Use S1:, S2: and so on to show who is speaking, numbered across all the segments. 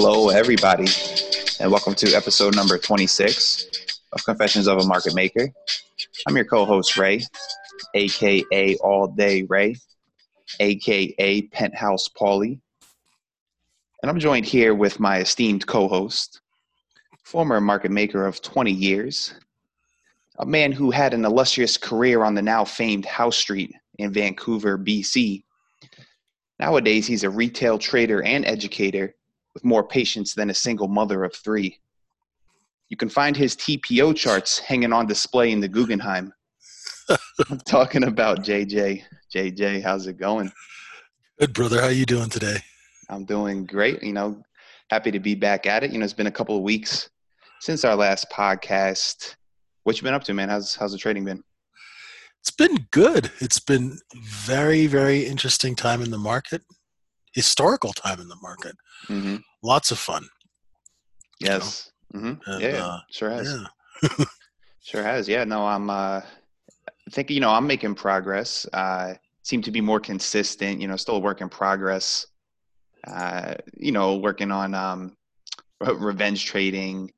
S1: Hello, everybody, and welcome to episode number 26 of Confessions of a Market Maker. I'm your co host, Ray, aka All Day Ray, aka Penthouse Paulie. And I'm joined here with my esteemed co host, former market maker of 20 years, a man who had an illustrious career on the now famed Howe Street in Vancouver, BC. Nowadays, he's a retail trader and educator with more patience than a single mother of three. You can find his TPO charts hanging on display in the Guggenheim. I'm talking about JJ. JJ, how's it going?
S2: Good, brother. How you doing today?
S1: I'm doing great. You know, happy to be back at it. You know, it's been a couple of weeks since our last podcast. What you been up to, man? How's how's the trading been?
S2: It's been good. It's been very, very interesting time in the market, historical time in the market.
S1: Mm-hmm.
S2: Lots of fun.
S1: Yes. Mm-hmm.
S2: And,
S1: yeah,
S2: uh,
S1: sure has.
S2: Yeah.
S1: Sure has. Yeah. No, I'm. Uh, I think you know I'm making progress. Uh, seem to be more consistent. You know, still a work in progress. Uh, you know, working on um, revenge trading.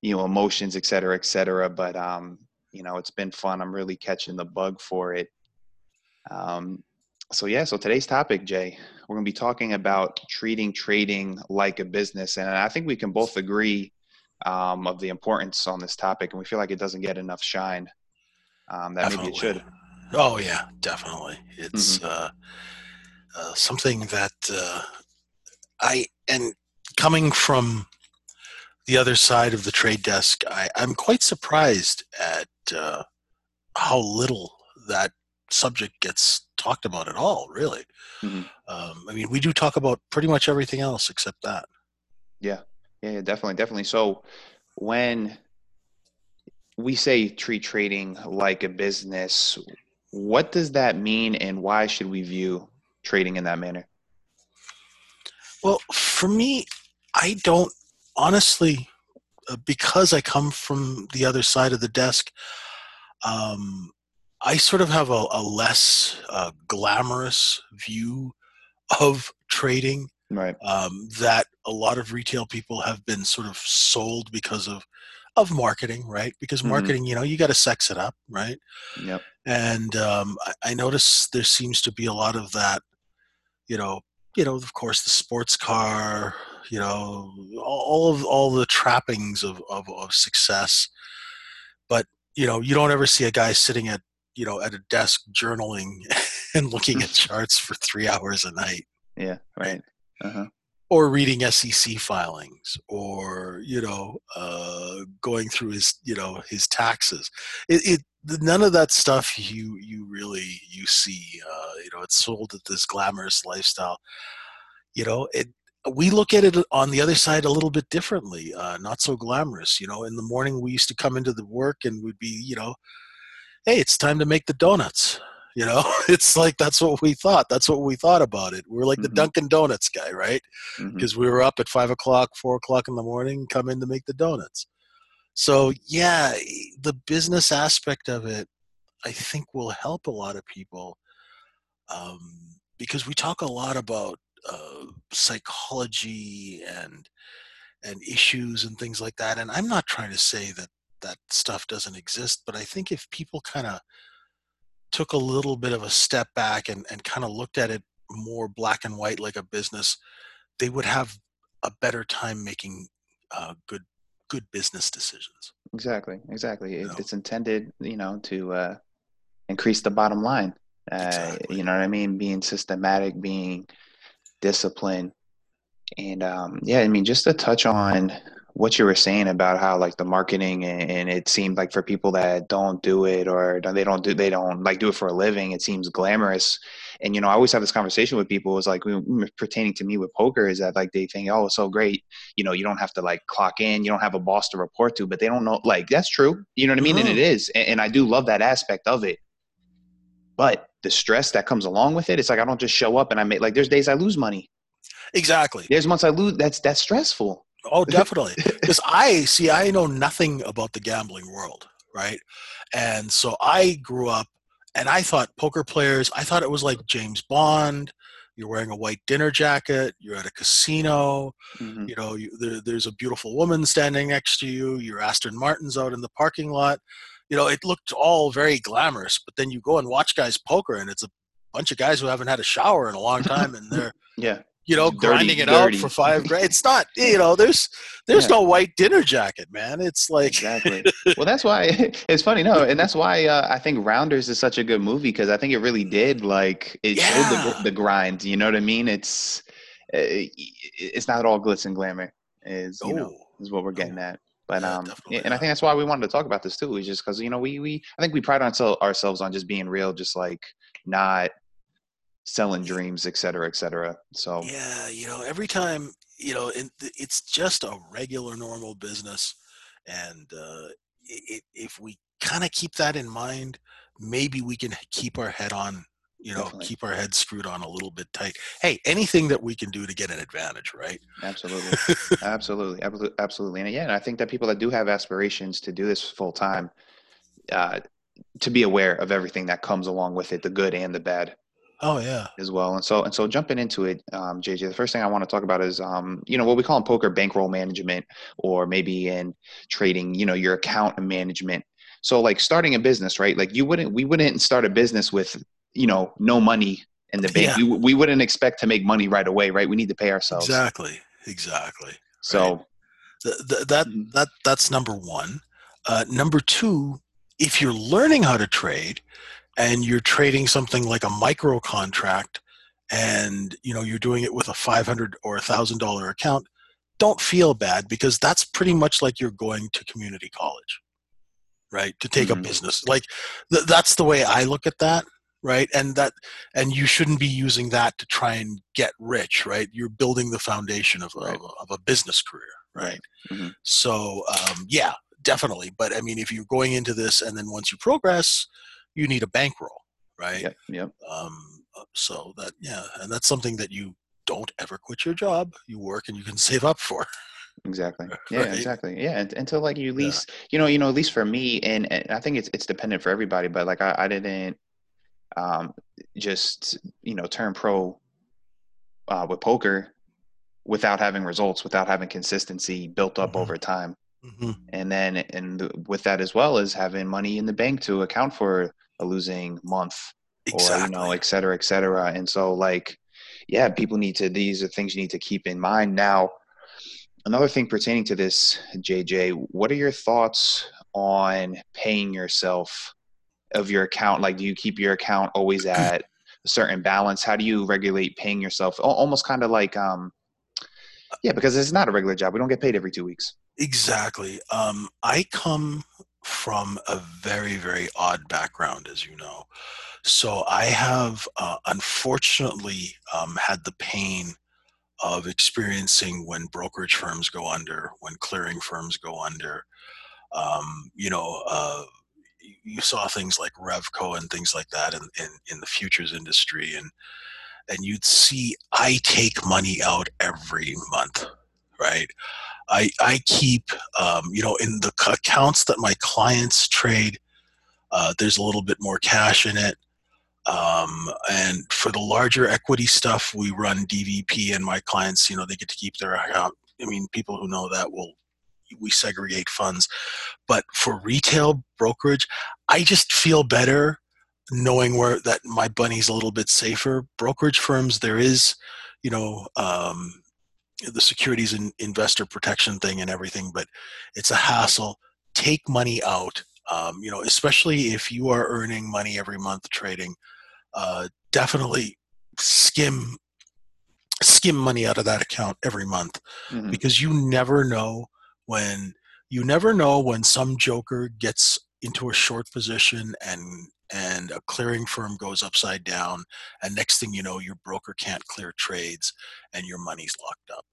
S1: You know, emotions, et cetera, et cetera. But um, you know, it's been fun. I'm really catching the bug for it. Um, so yeah. So today's topic, Jay, we're going to be talking about treating trading like a business, and I think we can both agree um, of the importance on this topic, and we feel like it doesn't get enough shine. Um, that maybe it should.
S2: Oh yeah, definitely. It's
S1: Mm-hmm.
S2: uh, uh, something that uh, I and coming from the other side of the trade desk, I, I'm quite surprised at uh, how little that subject gets talked about at all. Really,
S1: Mhm.
S2: um, I mean, we do talk about pretty much everything else except that.
S1: Yeah, yeah, definitely, definitely. So when we say treat trading like a business, what does that mean, and why should we view trading in that manner?
S2: Well, for me, I don't honestly, uh, because I come from the other side of the desk. Um, I sort of have a, a less uh, glamorous view of trading
S1: Right.
S2: um, that a lot of retail people have been sort of sold because of of marketing, right? Because
S1: Mhm.
S2: marketing, you know, you got to sex it up, right?
S1: Yep.
S2: and um, I, I notice there seems to be a lot of that you know you know of course the sports car you know all all of all the trappings of, of, of success but you know you don't ever see a guy sitting at you know at a desk journaling and looking at charts for three hours a night
S1: Yeah. Right. Uh huh.
S2: or reading SEC filings, or you know, uh, going through his you know his taxes. It, it none of that stuff you you really you see. Uh, you know, it's sold at this glamorous lifestyle. You know, it. We look at it on the other side a little bit differently. Uh, not so glamorous. You know, in the morning we used to come into the work and we'd be, you know, hey, it's time to make the donuts. You know, it's like that's what we thought. That's what we thought about it. We were like
S1: Mhm.
S2: the Dunkin' Donuts guy, right? Because we were up at five o'clock, four o'clock in the morning, come in to make the donuts. So yeah, the business aspect of it, I think, will help a lot of people um, because we talk a lot about uh, psychology and and issues and things like that. And I'm not trying to say that that stuff doesn't exist, but I think if people kind of took a little bit of a step back and, and kind of looked at it more black and white like a business, they would have a better time making uh, good good business decisions.
S1: Exactly. Exactly. It,
S2: No.
S1: It's intended, you know, to uh, increase the bottom line. Uh,
S2: Exactly.
S1: You know what I mean? Being systematic, being disciplined, and um, yeah, I mean, just to touch on what you were saying about how like the marketing and, and it seemed like for people that don't do it or don't- they don't do they don't like do it for a living, it seems glamorous. And you know, I always have this conversation with people. It's like mm, pertaining to me with poker is that like they think, oh, it's so great. You know, you don't have to like clock in, you don't have a boss to report to, but they don't know. Like that's true. You know what I mean? And
S2: Mhm.
S1: it is, and, and I do love that aspect of it. But the stress that comes along with it, it's like I don't just show up and I make like there's days I lose money.
S2: Exactly.
S1: There's months I lose. That's that's stressful.
S2: Oh, definitely. Because I see, I know nothing about the gambling world, right? And so I grew up, and I thought poker players. I thought it was like James Bond. you're wearing a white dinner jacket, you're at a casino,
S1: Mhm.
S2: you know, you, there, there's a beautiful woman standing next to you, your Aston Martin's out in the parking lot. You know, it looked all very glamorous, but then you go and watch guys poker and it's a bunch of guys who haven't had a shower in a long time and they're,
S1: Yeah.
S2: You know,
S1: Dirty,
S2: grinding it
S1: dirty.
S2: out for five grand. It's not, you know, there's there's
S1: Yeah.
S2: no white dinner jacket, man. It's like
S1: Exactly. well, that's why it's funny. No, and that's why uh, I think Rounders is such a good movie because I think it really did like it showed the, the grind. You know what I mean? It's uh, it's not all glitz and glamour. Is you know
S2: oh,
S1: is what we're getting at. But
S2: Yeah,
S1: um, and I think that's why we wanted to talk about this too. Is just because you know we we I think we pride oursel- ourselves on just being real, just like not selling dreams, et cetera, et cetera. So
S2: Yeah, you know, every time, you know, it's just a regular, normal business, and uh, i- i- if we kind of keep that in mind, maybe we can keep our head on, you know,
S1: Definitely.
S2: keep our head screwed on a little bit tight. Hey, anything that we can do to get an advantage, right?
S1: absolutely. absolutely absolutely absolutely and yeah and i think that people that do have aspirations to do this full time uh, to be aware of everything that comes along with it the good and the bad
S2: Oh yeah,
S1: as well and so and so jumping into it um, jj the first thing i want to talk about is um, you know what we call in poker bankroll management or maybe in trading you know your account management so like starting a business right like you wouldn't we wouldn't start a business with you know no money in the bank
S2: Yeah.
S1: we, we wouldn't expect to make money right away right we need to pay ourselves
S2: exactly, exactly.
S1: so
S2: Th- th- that
S1: Mhm.
S2: that that's number one. Uh, number two, if you're learning how to trade, and you're trading something like a micro contract, and you know you're doing it with a five hundred or a thousand dollar account, don't feel bad because that's pretty much like you're going to community college, right? To take
S1: Mhm.
S2: a business, like th- that's the way I look at that, right? And that and you shouldn't be using that to try and get rich, right? You're building the foundation of,
S1: Right.
S2: of, of a business career, right?
S1: Mhm.
S2: So um, yeah, definitely. But I mean, if you're going into this and then once you progress, you need a bankroll, right?
S1: Yep, yep.
S2: Um, uh, so that yeah, and that's something that you don't ever quit your job. You work and you can save up for.
S1: Exactly. Yeah,
S2: Right.
S1: exactly. Yeah, and- until like you at
S2: Yeah.
S1: least, you know, you know, at least for me, and, and I think it's it's dependent for everybody, but like I, I didn't um just you know turn pro uh with poker without having results, without having consistency built up
S2: Mhm.
S1: over time.
S2: Mhm.
S1: And then and th- with that as well as having money in the bank to account for a losing month or you know, et cetera, et cetera. And so like, yeah, people need to these are things you need to keep in mind. Now, another thing pertaining to this, JJ, what are your thoughts on paying yourself of your account? Like do you keep your account always at a certain balance? How do you regulate paying yourself? Almost kind of like um yeah, because it's not a regular job. We don't get paid every two weeks.
S2: Exactly. Um, I come from a very, very odd background, as you know. So I have uh, unfortunately um, had the pain of experiencing when brokerage firms go under, when clearing firms go under. Um, you know, uh, you- saw things like Refco and things like that in, in, in the futures industry, and and you'd see I take money out every month, right? I I keep um, you know in the accounts that my clients trade. Uh, there's a little bit more cash in it, um, and for the larger equity stuff, we run DVP, and my clients, you know, they get to keep their account. I mean, people who know that will we segregate funds, but for retail brokerage, I just feel better knowing where that my bunny's a little bit safer. Brokerage firms, there is, you know, um, the securities and investor protection thing and everything, but it's a hassle. Take money out, um, you know, especially if you are earning money every month trading. Uh, definitely skim skim money out of that account every month
S1: Mhm.
S2: because you never know when you never know when some joker gets into a short position and and a clearing firm goes upside down and next thing you know your broker can't clear trades and your money's locked up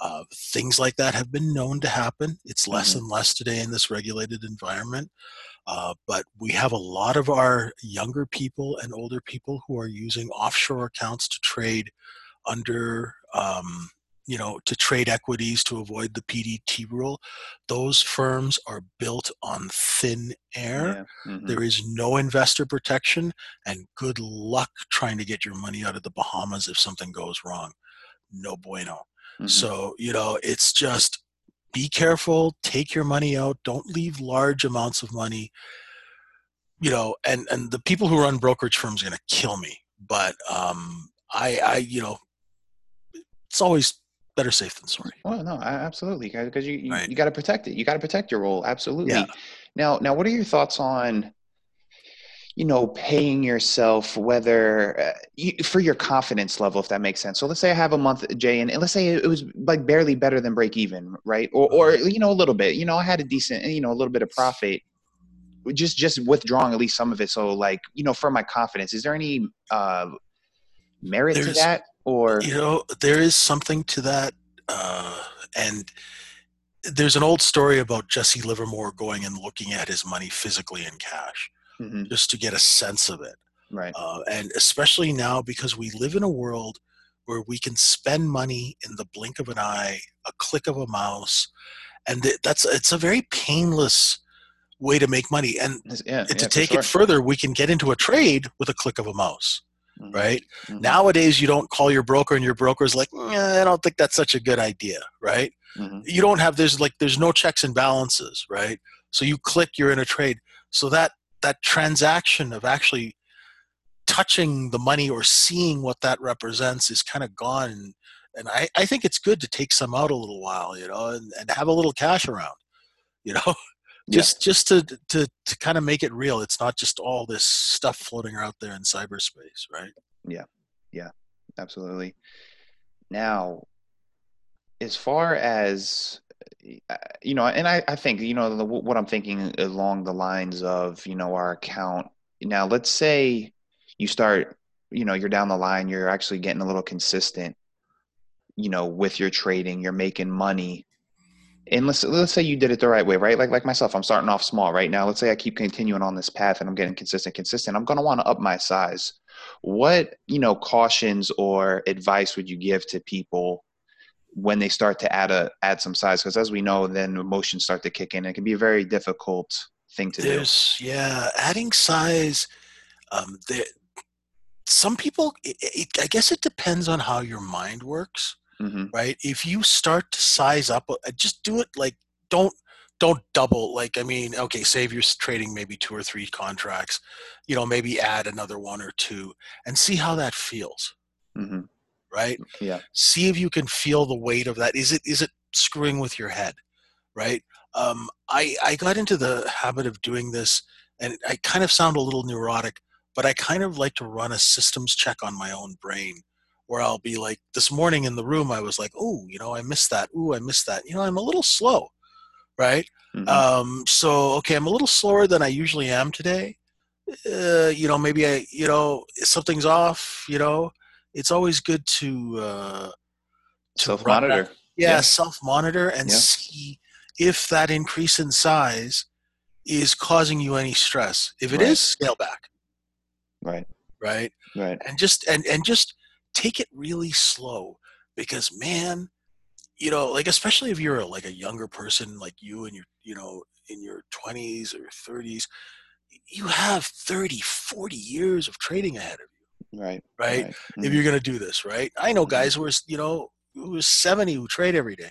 S2: uh, things like that have been known to happen it's less
S1: Mhm.
S2: and less today in this regulated environment uh, but we have a lot of our younger people and older people who are using offshore accounts to trade under um, you know, to trade equities to avoid the PDT rule, those firms are built on thin air.
S1: Yeah. mhm.
S2: There is no investor protection, and good luck trying to get your money out of the Bahamas if something goes wrong. No bueno.
S1: Mhm.
S2: So, you know, it's just be careful, take your money out, don't leave large amounts of money. You know, and and the people who run brokerage firms are going to kill me, but um I I you know, it's always better safe than sorry.
S1: Well, no, absolutely, because you you,
S2: Right.
S1: you got to protect it. You got to protect your role. Absolutely.
S2: Yeah.
S1: Now, now, what are your thoughts on, you know, paying yourself whether uh, you, for your confidence level, if that makes sense? So let's say I have a month, Jay, and, and let's say it was like barely better than break even, right? Or, or you know, a little bit. You know, I had a decent, you know, a little bit of profit. Just, just withdrawing at least some of it. So, like, you know, for my confidence, is there any uh, merit to that, or
S2: You know, there is something to that, uh, and there's an old story about Jesse Livermore going and looking at his money physically in cash
S1: Mhm,
S2: just to get a sense of it.
S1: right?
S2: uh, and especially now because we live in a world where we can spend money in the blink of an eye, a click of a mouse, and th- that's it's a very painless way to make money. And
S1: Yeah, yeah,
S2: to
S1: for
S2: take
S1: sure.
S2: it further, we can get into a trade with a click of a mouse,
S1: Mhm,
S2: right?
S1: mhm.
S2: Nowadays, you don't call your broker, and your broker's like, "Eh, I don't think that's such a good idea, right?
S1: Mhm.
S2: you don't have there's like there's no checks and balances right so you click you're in a trade so that that transaction of actually touching the money or seeing what that represents is kind of gone. And, and I, I think it's good to take some out a little while you know and, and have a little cash around you know?
S1: Yeah.
S2: just just to to to kind of make it real. It's not just all this stuff floating out there in cyberspace right? Yeah. Yeah.
S1: Absolutely. Now, as far as you know, and I, I think you know the, what I'm thinking along the lines of you know our account. Now, let's say you start, you know, you're down the line, you're actually getting a little consistent, you know, with your trading, you're making money. And let's let's say you did it the right way, right? Like like myself, I'm starting off small right now. Let's say I keep continuing on this path and I'm getting consistent, consistent. I'm gonna want to up my size. What you know cautions or advice would you give to people when they start to add a add some size? Because as we know, then emotions start to kick in. It can be a very difficult thing to do.
S2: Yeah, adding size. Um, there, some people. It, it, I guess it depends on how your mind works,
S1: hmm
S2: right? If you start to size up, uh, just do it like don't don't double. Like I mean, okay, save your trading maybe two or three contracts, you know, maybe add another one or two and see how that feels,
S1: hmm
S2: right?
S1: Yeah.
S2: see if you can feel the weight of that. Is it is it screwing with your head right? Um, I, I got into the habit of doing this and i kind of sound a little neurotic but i kind of like to run a systems check on my own brain where i'll be like this morning in the room i was like oh you know i missed that. Ooh i missed that. You know i'm a little slow right?
S1: Mhm.
S2: um, so okay i'm a little slower than i usually am today. Uh, you know maybe i you know something's off you know it's always good to uh, to
S1: Self monitor.
S2: yeah,
S1: Yeah.
S2: self monitor and
S1: Yeah.
S2: see if that increase in size is causing you any stress if it is,
S1: Right.
S2: scale back
S1: Right.
S2: right
S1: Right.
S2: and just and and just take it really slow because man you know like especially if you're like a younger person like you and you're you know in your 20s or 30s you have 30 40 years of trading ahead of you
S1: Right.
S2: right?
S1: Right.
S2: if
S1: Mhm.
S2: you're going to do this right? I know guys who are you know who are 70 who trade every day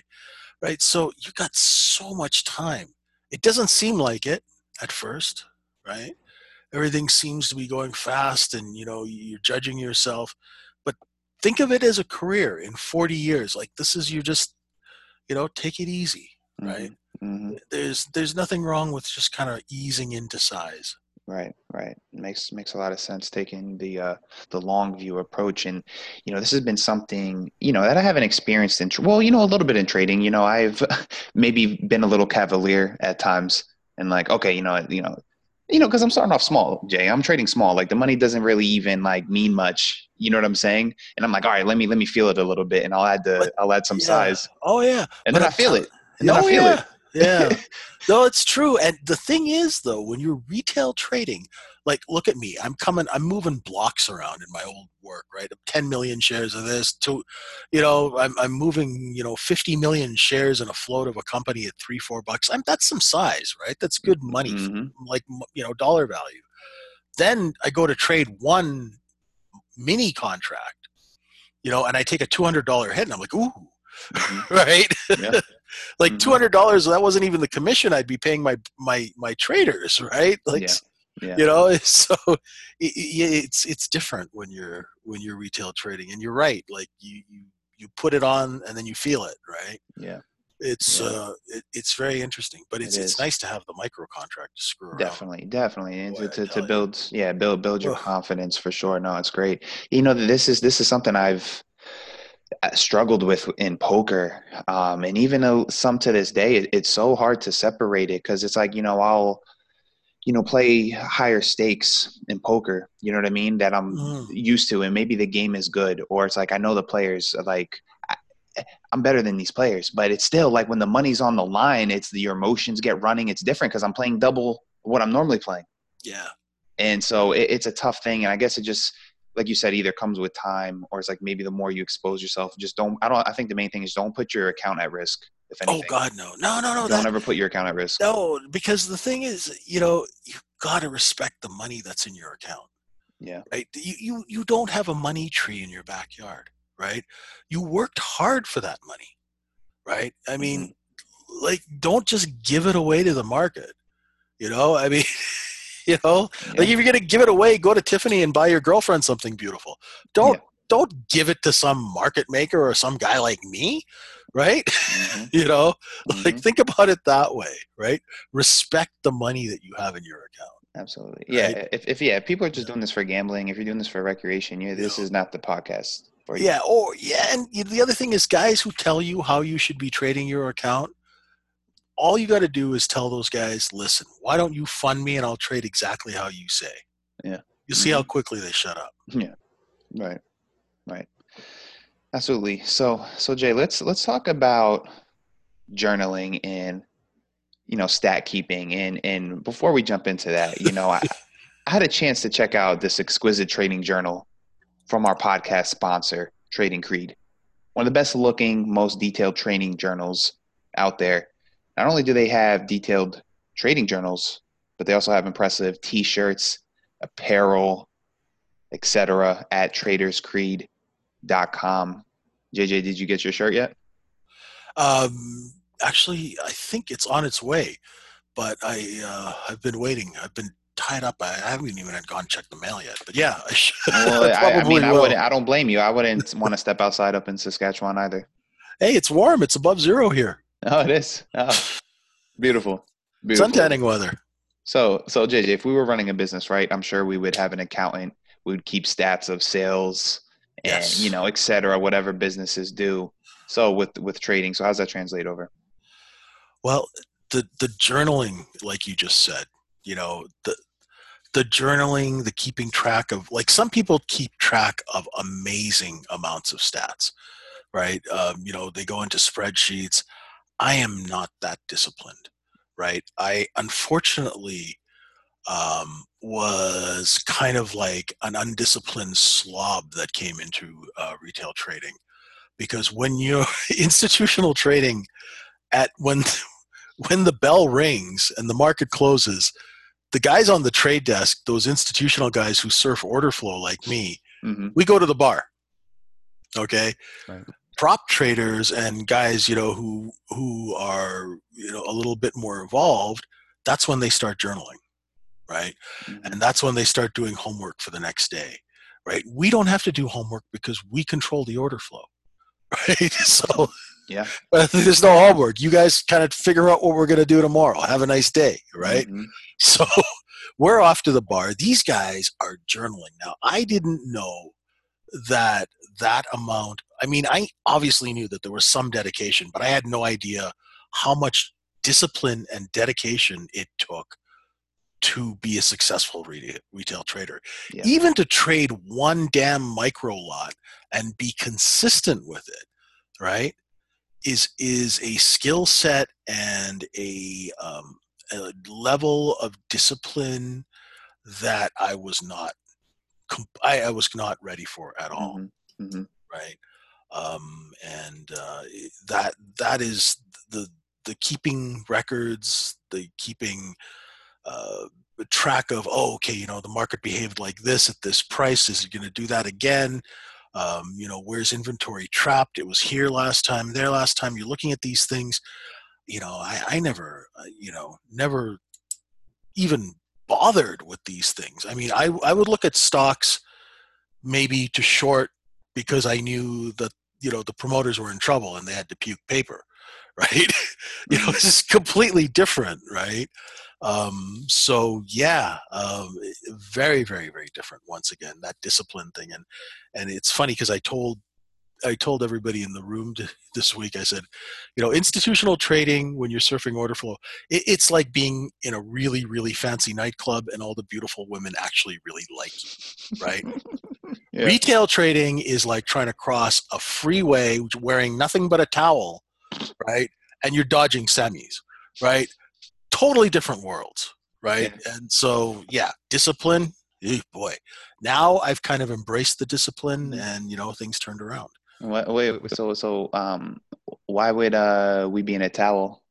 S2: right? So you got so much time. It doesn't seem like it at first right? Everything seems to be going fast and you know you're judging yourself. But think of it as a career in 40 years. Like this is you just you know take it easy right?
S1: Mhm.
S2: there's there's nothing wrong with just kind of easing into size
S1: Right, right. Makes makes a lot of sense taking the uh, the long view approach, and you know this has been something you know that I haven't experienced in tr- well, you know, a little bit in trading. You know, I've maybe been a little cavalier at times, and like, okay, you know, you know, you know, because I'm starting off small, Jay. I'm trading small. Like the money doesn't really even like mean much. You know what I'm saying? And I'm like, all right, let me let me feel it a little bit, and I'll add the
S2: But-
S1: I'll add some
S2: Yeah.
S1: size,
S2: oh yeah
S1: and
S2: But
S1: then I
S2: I'm
S1: feel it, and then I
S2: Oh,
S1: feel
S2: yeah.
S1: it.
S2: Yeah. No, it's true. And the thing is, though, when you're retail trading, like, look at me. I'm coming. I'm moving blocks around in my old work, right? 10 million shares of this. To, you know, I'm I'm moving, you know, 50 million shares in a float of a company at three, four bucks. I'm that's some size, right? That's good money,
S1: Mhm.
S2: like you know, dollar value. Then I go to trade one mini contract, you know, and I take a two hundred dollar hit, and I'm like, ooh,
S1: Mhm.
S2: right?
S1: Yeah.
S2: Like
S1: Mhm.
S2: two hundred dollars. That wasn't even the commission I'd be paying my my my traders, right? Like,
S1: Yeah. Yeah.
S2: you know, so i- i- it's it's different when you're when you're retail trading, and you're right. Like you you you put it on and then you feel it, right?
S1: Yeah.
S2: It's
S1: Yeah.
S2: uh, it, it's very interesting, but
S1: It
S2: it's it's nice to have the micro contract to screw around.
S1: Definitely, definitely, and
S2: Boy,
S1: to, to, to
S2: you.
S1: build, yeah, build build your
S2: Ugh.
S1: confidence for sure. No, it's great. You know, this is this is something I've struggled with in poker, um, and even though some to this day, it, it's so hard to separate it because it's like you know I'll, you know, play higher stakes in poker. You know what I mean? That I'm
S2: Mm.
S1: used to, and maybe the game is good, or it's like I know the players are like. I, I'm better than these players, but it's still like when the money's on the line, it's the, your emotions get running. It's different because I'm playing double what I'm normally playing
S2: Yeah,
S1: and so it, it's a tough thing and i guess it just like you said either comes with time or it's like maybe the more you expose yourself just don't i don't i think the main thing is don't put your account at risk if oh, anything
S2: Oh God, no, no, no, no.
S1: don't
S2: That,
S1: ever put your account at risk
S2: no, because the thing is, you know, you got to respect the money that's in your account.
S1: yeah
S2: right? You, you you don't have a money tree in your backyard, right? You worked hard for that money, right? I mean, mm-hmm. like don't just give it away to the market. You know, I mean, you know, like if you're gonna give it away, go to Tiffany and buy your girlfriend something beautiful. Don't
S1: Yeah.
S2: don't give it to some market maker or some guy like me, right?
S1: Mhm,
S2: you know, like
S1: mhm.
S2: think about it that way, right? Respect the money that you have in your account.
S1: absolutely yeah
S2: Right.
S1: if, if yeah if people are just doing this for gambling if you're doing this for recreation yeah this is not the podcast for you
S2: Yeah, or yeah, and the other thing is guys who tell you how you should be trading your account. All you got to do is tell those guys, listen, why don't you fund me and I'll trade exactly how you say.
S1: Yeah.
S2: You see how mm-hmm. quickly they shut up. Yeah.
S1: Right. Right. Absolutely. So so Jay, let's let's talk about journaling and you know stat keeping and and before we jump into that, you know, I, I had a chance to check out this exquisite trading journal from our podcast sponsor, Trading Creed. One of the best looking, most detailed trading journals out there. Not only do they have detailed trading journals, but they also have impressive t-shirts, apparel, etc. at traderscreed.com. JJ, did you get your shirt yet?
S2: Um, actually, I think it's on its way, but I uh, I've been waiting. I've been tied up. I haven't even gone check the mail yet. But yeah, I should.
S1: Well, I, I mean, I wouldn't. I don't blame you. I wouldn't want to step outside up in Saskatchewan either.
S2: Hey, it's warm. It's above zero here.
S1: Oh, it is. Oh, beautiful. Beautiful.
S2: Suntanning weather.
S1: So, so JJ, if we were running a business, right, I'm sure we would have an accountant. We would keep stats of sales and
S2: Yes.
S1: you know, et cetera, whatever businesses do. So with with trading, so how's that translate over?
S2: Well, the the journaling, like you just said, you know, the the journaling, the keeping track of like some people keep track of amazing amounts of stats, right? Um, you know, they go into spreadsheets. I am not that disciplined, right? I unfortunately um, was kind of like an undisciplined slob that came into uh, retail trading because when you're institutional trading at when when the bell rings and the market closes the guys on the trade desk those institutional guys who surf order flow like me
S1: hmm
S2: we go to the bar okay
S1: Right.
S2: Prop traders and guys you know who who are you know a little bit more involved that's when they start journaling right?
S1: Mm-hmm.
S2: and that's when they start doing homework for the next day right? We don't have to do homework because we control the order flow right? So
S1: Yeah.
S2: but there's no homework. You guys kind of figure out what we're going to do tomorrow. Have a nice day right?
S1: Mhm.
S2: so we're off to the bar. These guys are journaling. Now i didn't know that that amount i mean i obviously knew that there was some dedication but i had no idea how much discipline and dedication it took to be a successful retail, trader
S1: Yeah.
S2: even to trade one damn micro lot and be consistent with it right is is a skill set and a, um, a level of discipline that I was not I, I was not ready for at all.
S1: Mm-hmm. Mm-hmm.
S2: Right, um, and uh, that that is the the keeping records, the keeping uh, track of oh okay you know the market behaved like this at this price is it going to do that again? Um, you know where's inventory trapped? It was here last time there last time you're looking at these things. You know i, I never uh, you know never even bothered with these things. I mean I, I would look at stocks maybe to short because i knew that you know the promoters were in trouble and they had to puke paper right? You know it's just completely different right? Um, so yeah um, very very very different once again that discipline thing. And and it's funny because i told i told everybody in the room to, this week i said you know institutional trading when you're surfing order flow it, it's like being in a really really fancy nightclub and all the beautiful women actually really like you right yeah. retail trading is like trying to cross a freeway wearing nothing but a towel right and you're dodging semis right totally different worlds, right? Yeah. And so, yeah, discipline. boy, now I've kind of embraced the discipline, mm-hmm. and you know things turned around.
S1: Wait, wait so so um, why would uh we be in a towel?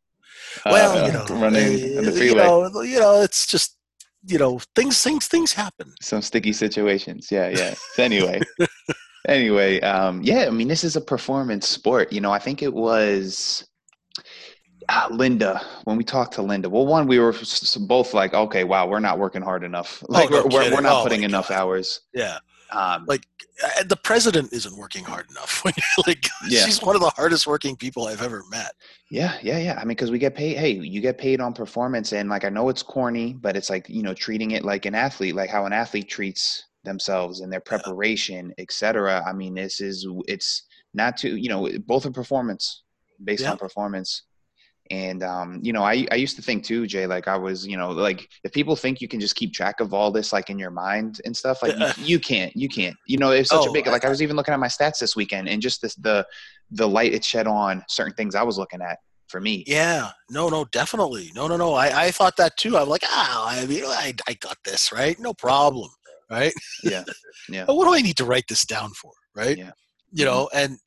S2: Well, uh, you know, running uh, the freeway. You know, you know, it's just you know things things things happen.
S1: Some sticky situations. Yeah, yeah. So anyway. anyway, um, yeah, I mean, this is a performance sport. You know, I think it was uh, Linda, when we talked to Linda, well, one, we were both like, okay, wow, we're not working hard enough. Oh, like, oh, no we're, we're, not oh, putting enough God. hours.
S2: Yeah. Um, like, uh, the president isn't working hard enough. like, yeah. she's one of the hardest working people I've ever met.
S1: Yeah, yeah, yeah. I mean, because we get paid. Hey, you get paid on performance, and like, I know it's corny, but it's like you know, treating it like an athlete, like how an athlete treats themselves and their preparation, yeah. etc. I mean, this is it's not to you know, both a performance based yeah. on performance and um, you know, I, I used to think too, Jay, like I was, you know, like if people think you can just keep track of all this like in your mind and stuff, like you, you, can't, you can't. You know, it's such oh, a big like I was even looking at my stats this weekend and just this the the light it shed on certain things I was looking at for me.
S2: Yeah. No, no, definitely. No, no, no. I, I thought that too. I'm like, ah, I mean, I, I got this, right? No problem. Right.
S1: Yeah. Yeah.
S2: what do I need to write this down for? Right.
S1: Yeah.
S2: You know, mm-hmm. and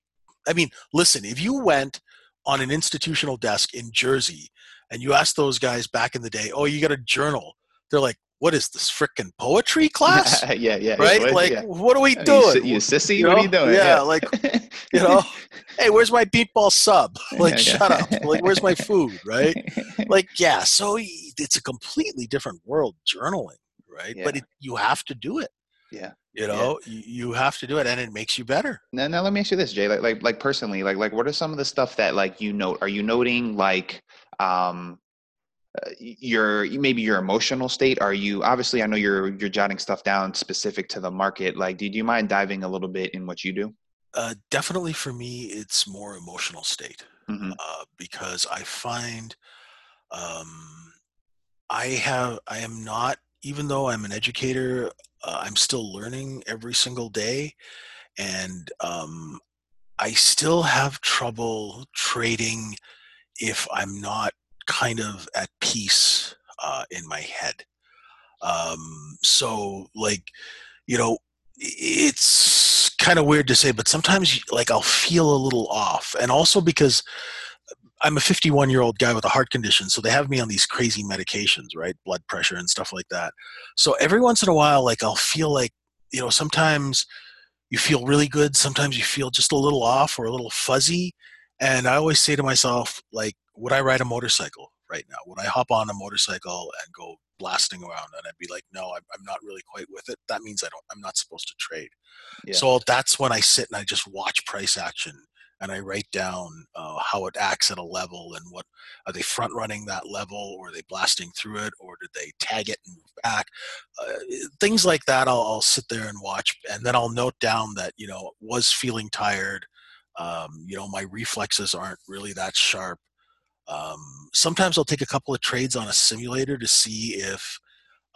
S2: I mean, listen, if you went on an institutional desk in Jersey and you ask those guys back in the day, oh, you got a journal. They're like, what is this freaking poetry class?
S1: yeah, yeah.
S2: Right?
S1: What,
S2: like,
S1: yeah.
S2: what are we uh, doing?
S1: You, you sissy? You what are you doing?
S2: Yeah, yeah. like, you know, hey, where's my beatball sub? Like, yeah, shut up. Like, where's my food? Right? Like, yeah. So it's a completely different world journaling, right? But it, you have to do it.
S1: Yeah
S2: you know yeah. you have to do it and it makes you better
S1: now, now let me ask you this jay like, like like personally like like what are some of the stuff that like you note are you noting like um uh, your maybe your emotional state are you obviously i know you're you're jotting stuff down specific to the market like do, do you mind diving a little bit in what you do
S2: uh, definitely for me it's more emotional state
S1: mm-hmm.
S2: uh, because i find um, i have i am not even though i'm an educator uh, I'm still learning every single day, and um, I still have trouble trading if I'm not kind of at peace uh, in my head. Um, so, like, you know, it's kind of weird to say, but sometimes, like, I'll feel a little off, and also because I'm a 51 year old guy with a heart condition, so they have me on these crazy medications, right? Blood pressure and stuff like that. So every once in a while, like I'll feel like, you know, sometimes you feel really good, sometimes you feel just a little off or a little fuzzy. And I always say to myself, like, would I ride a motorcycle right now? Would I hop on a motorcycle and go blasting around? And I'd be like, no, I'm, I'm not really quite with it. That means I don't, I'm not supposed to trade. Yeah. So that's when I sit and I just watch price action and I write down uh, how it acts at a level and what are they front running that level or are they blasting through it or did they tag it and move back? Uh, things like that I'll, I'll, sit there and watch and then I'll note down that you know was feeling tired um, you know my reflexes aren't really that sharp. Um, sometimes I'll take a couple of trades on a simulator to see if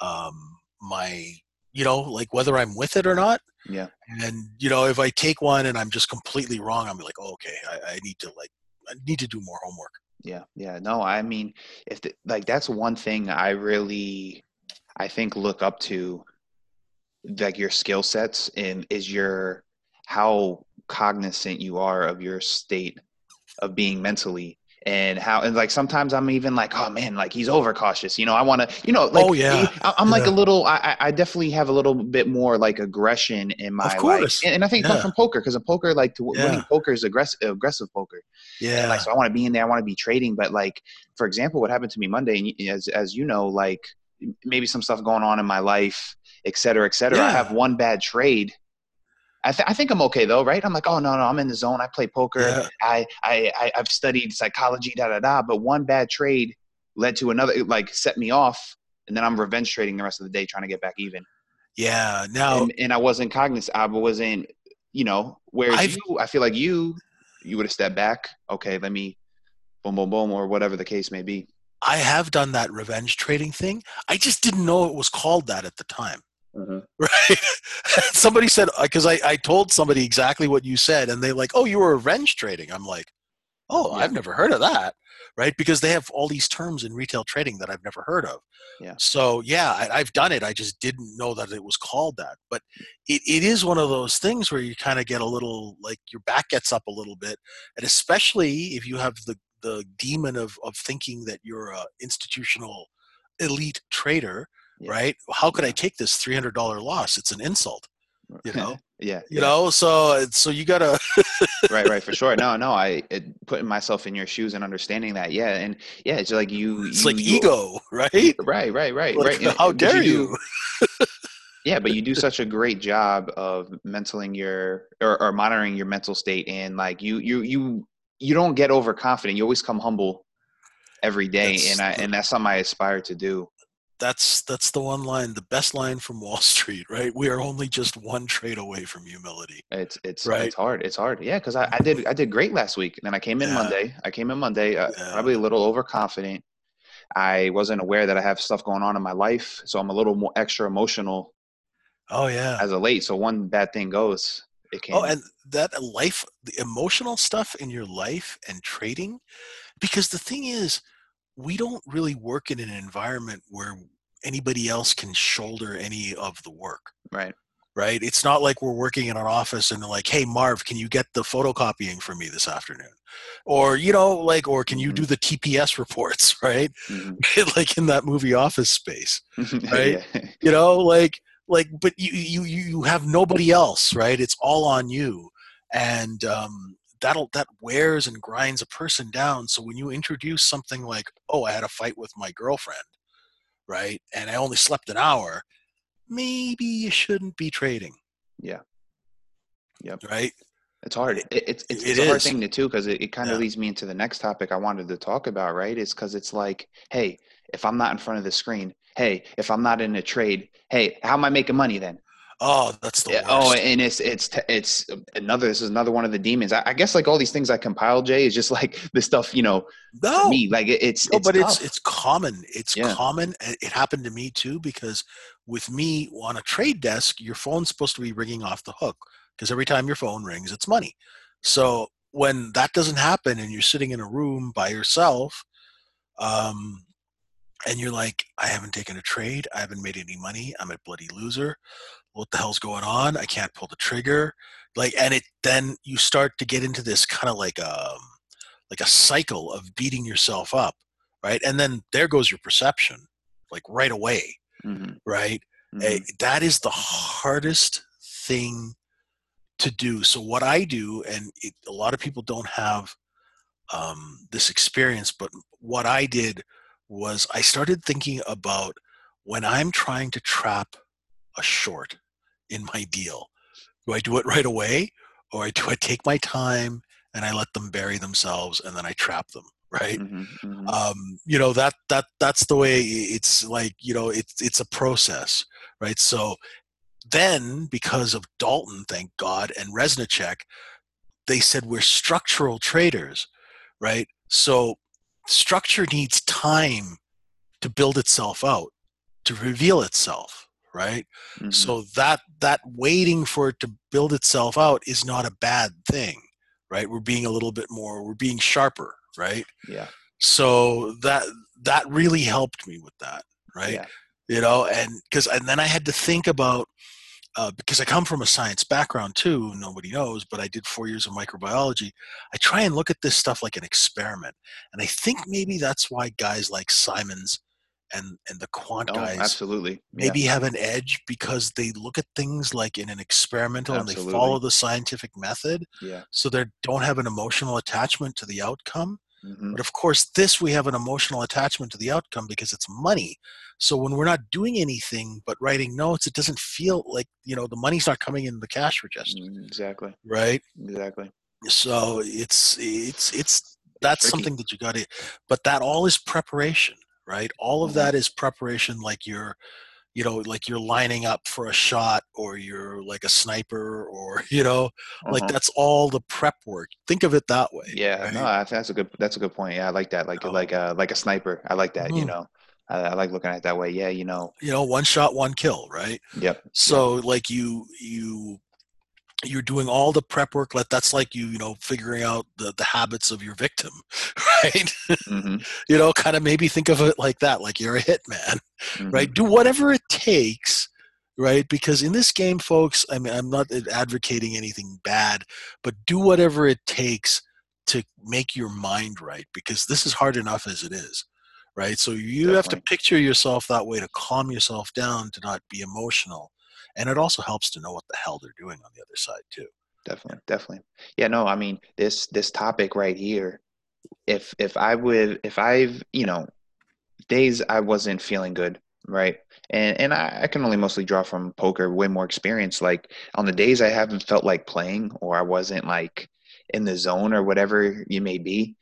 S2: um, my you know, like whether I'm with it or not.
S1: Yeah.
S2: And you know, if I take one and I'm just completely wrong, I'm like, oh, okay, I, I need to like, I need to do more homework.
S1: Yeah, yeah. No, I mean, if the, like that's one thing I really, I think look up to, like your skill sets and is your how cognizant you are of your state of being mentally and how and like sometimes I'm even like oh man like he's overcautious you know I want to you know like
S2: Oh, yeah.
S1: I, I'm like
S2: Yeah.
S1: a little I I definitely have a little bit more like aggression in my like
S2: course.
S1: and, and I think it comes from poker because in poker like to winning
S2: Yeah.
S1: poker is aggressive aggressive poker and,
S2: Yeah.
S1: like so I want to be in there I want to be trading but like for example what happened to me Monday and as as you know like maybe some stuff going on in my life et cetera et cetera I have one bad trade I, th- I think I'm okay though, right? I'm like, oh no, no, I'm in the zone. I play poker.
S2: Yeah.
S1: I, I, I, I've studied psychology, da da da. But one bad trade led to another, it, like set me off, and then I'm revenge trading the rest of the day, trying to get back even.
S2: Yeah. Now,
S1: And, and I wasn't cognizant. I wasn't, you know. Whereas
S2: I've-
S1: you, I feel like you, you would have stepped back. Okay, let me, boom, boom, boom, or whatever the case may be.
S2: I have done that revenge trading thing. I just didn't know it was called that at the time. Mm-hmm. Right. somebody said, uh, because I, I told somebody exactly what you said, and they like, oh, you were revenge trading. I'm like, oh,
S1: Yeah.
S2: I've never heard of that. Right. Because they have all these terms in retail trading that I've never heard of.
S1: Yeah.
S2: So, yeah, I, I've done it. I just didn't know that it was called that. But it, it is one of those things where you kind of get a little, like, your back gets up a little bit. And especially if you have the, the demon of, of thinking that you're a institutional elite trader
S1: Yeah.
S2: right? How could I take this three hundred dollar loss? It's an insult, you know.
S1: yeah,
S2: You
S1: yeah.
S2: know, so uh, so you gotta.
S1: right right for sure no no i it, putting myself in your shoes and understanding that yeah and yeah it's like you
S2: It's
S1: you-
S2: like
S1: you-
S2: ego, right?
S1: right right right
S2: Like,
S1: right
S2: how dare you?
S1: yeah but you do such a great job of mentaling your or, or monitoring your mental state and like you you you you don't get overconfident you always come humble every day
S2: That's
S1: and i and that's something i aspire to do
S2: That's that's the one line, the best line from Wall Street, right? We are only just one trade away from humility.
S1: it's it's
S2: Right.
S1: it's hard it's hard yeah because I, I did i did great last week and then i came in
S2: Yeah.
S1: monday i came in monday uh,
S2: Yeah.
S1: probably a little overconfident i wasn't aware that i have stuff going on in my life so i'm a little more extra emotional
S2: Oh yeah.
S1: as a late so one bad thing goes
S2: Oh, and that life, the emotional stuff in your life and trading, because the thing is, we don't really work in an environment where anybody else can shoulder any of the work.
S1: right
S2: right? It's not like we're working in an office and they're like, "Hey, Marv, can you get the photocopying for me this afternoon?" Or you know, like, or can you do the TPS reports, right?
S1: Mhm.
S2: like in that movie Office Space, Right?
S1: Yeah.
S2: you know, like, like, but you you you have nobody else, right? It's all on you, and um, that'll that wears and grinds a person down. So when you introduce something like, "Oh, I had a fight with my girlfriend," right, and I only slept an hour. Maybe you shouldn't be trading,
S1: Yeah. Yep.
S2: right?
S1: It's hard. It, it's it's,
S2: It
S1: it's a hard thing to too because it, it kind of
S2: Yeah.
S1: leads me into the next topic I wanted to talk about. Right? Is because it's like, hey, if I'm not in front of the screen, hey, if I'm not in a trade, hey, how am I making money then?
S2: Oh, that's the worst.
S1: oh, and it's it's it's another. This is another one of the demons. I, I guess like all these things I compiled, Jay, is just like the stuff you know
S2: no,
S1: me. Like it, it's
S2: no,
S1: it's
S2: but it's
S1: tough.
S2: it's common. It's
S1: Yeah.
S2: common. It happened to me too because with me on a trade desk, your phone's supposed to be ringing off the hook because every time your phone rings, it's money. So when that doesn't happen and you're sitting in a room by yourself, um, and you're like, I haven't taken a trade, I haven't made any money, I'm a bloody loser. What the hell's going on? I can't pull the trigger. Like, and it then you start to get into this kind of like um like a cycle of beating yourself up, right? And then there goes your perception, like right away,
S1: Mhm,
S2: right? Eh, that is the hardest thing to do. So what I do, and it, a lot of people don't have um, this experience, but what I did was I started thinking about when I'm trying to trap a short in my deal. Do I do it right away, or do I take my time and I let them bury themselves and then I trap them? Right
S1: Mhm, mhm.
S2: um, you know that that that's the way it's like you know it's it's a process right so then because of dalton thank god and resnicek they said we're structural traders right so structure needs time to build itself out to reveal itself right
S1: Mhm.
S2: so that that waiting for it to build itself out is not a bad thing right? We're being a little bit more, we're being sharper, right?
S1: Yeah.
S2: So that that really helped me with that, right?
S1: Yeah.
S2: You know, and because and then I had to think about uh, because I come from a science background too. Nobody knows, but I did four years of microbiology. I try and look at this stuff like an experiment, and I think maybe that's why guys like Simons and and the quant
S1: Oh,
S2: guys
S1: absolutely. Yeah.
S2: maybe have an edge because they look at things like in an experimental and they follow the scientific method,
S1: Yeah.
S2: so they don't have an emotional attachment to the outcome.
S1: hmm
S2: But of course, this we have an emotional attachment to the outcome because it's money. So when we're not doing anything but writing notes, it doesn't feel like you know the money's not coming in the cash register,
S1: Exactly.
S2: right?
S1: Exactly.
S2: So it's it's it's that's
S1: tricky.
S2: something that you got to. But that all is preparation, right? All of
S1: Mhm.
S2: that is preparation, like you're, you know, like you're lining up for a shot, or you're like a sniper, or you know, like
S1: Uh-huh.
S2: that's all the prep work. Think of it that way.
S1: Yeah,
S2: right?
S1: no, that's a good that's a good point. Yeah, I like that. Like
S2: Oh.
S1: like a like a sniper. I like that. You
S2: Mhm.
S1: know, I, I like looking at it that way. Yeah, you know.
S2: you know, one shot, one kill, right?
S1: Yep.
S2: so like you you you're doing all the prep work like that's like you you know figuring out the the habits of your victim right?
S1: Hmm
S2: you know kind of maybe think of it like that like you're a hitman
S1: mm-hmm.
S2: right do whatever it takes right? Because in this game folks i mean i'm not advocating anything bad but do whatever it takes to make your mind right because this is hard enough as it is right? So you have to picture yourself that way to calm yourself down to not be emotional and it also helps to know what the hell they're doing on the other side too
S1: Definitely, definitely. Yeah, no, I mean this this topic right here. If if I would if I've you know days I wasn't feeling good, right? And and I, I can only mostly draw from poker, way more experience. Like on the days I haven't felt like playing or I wasn't like in the zone or whatever you may be,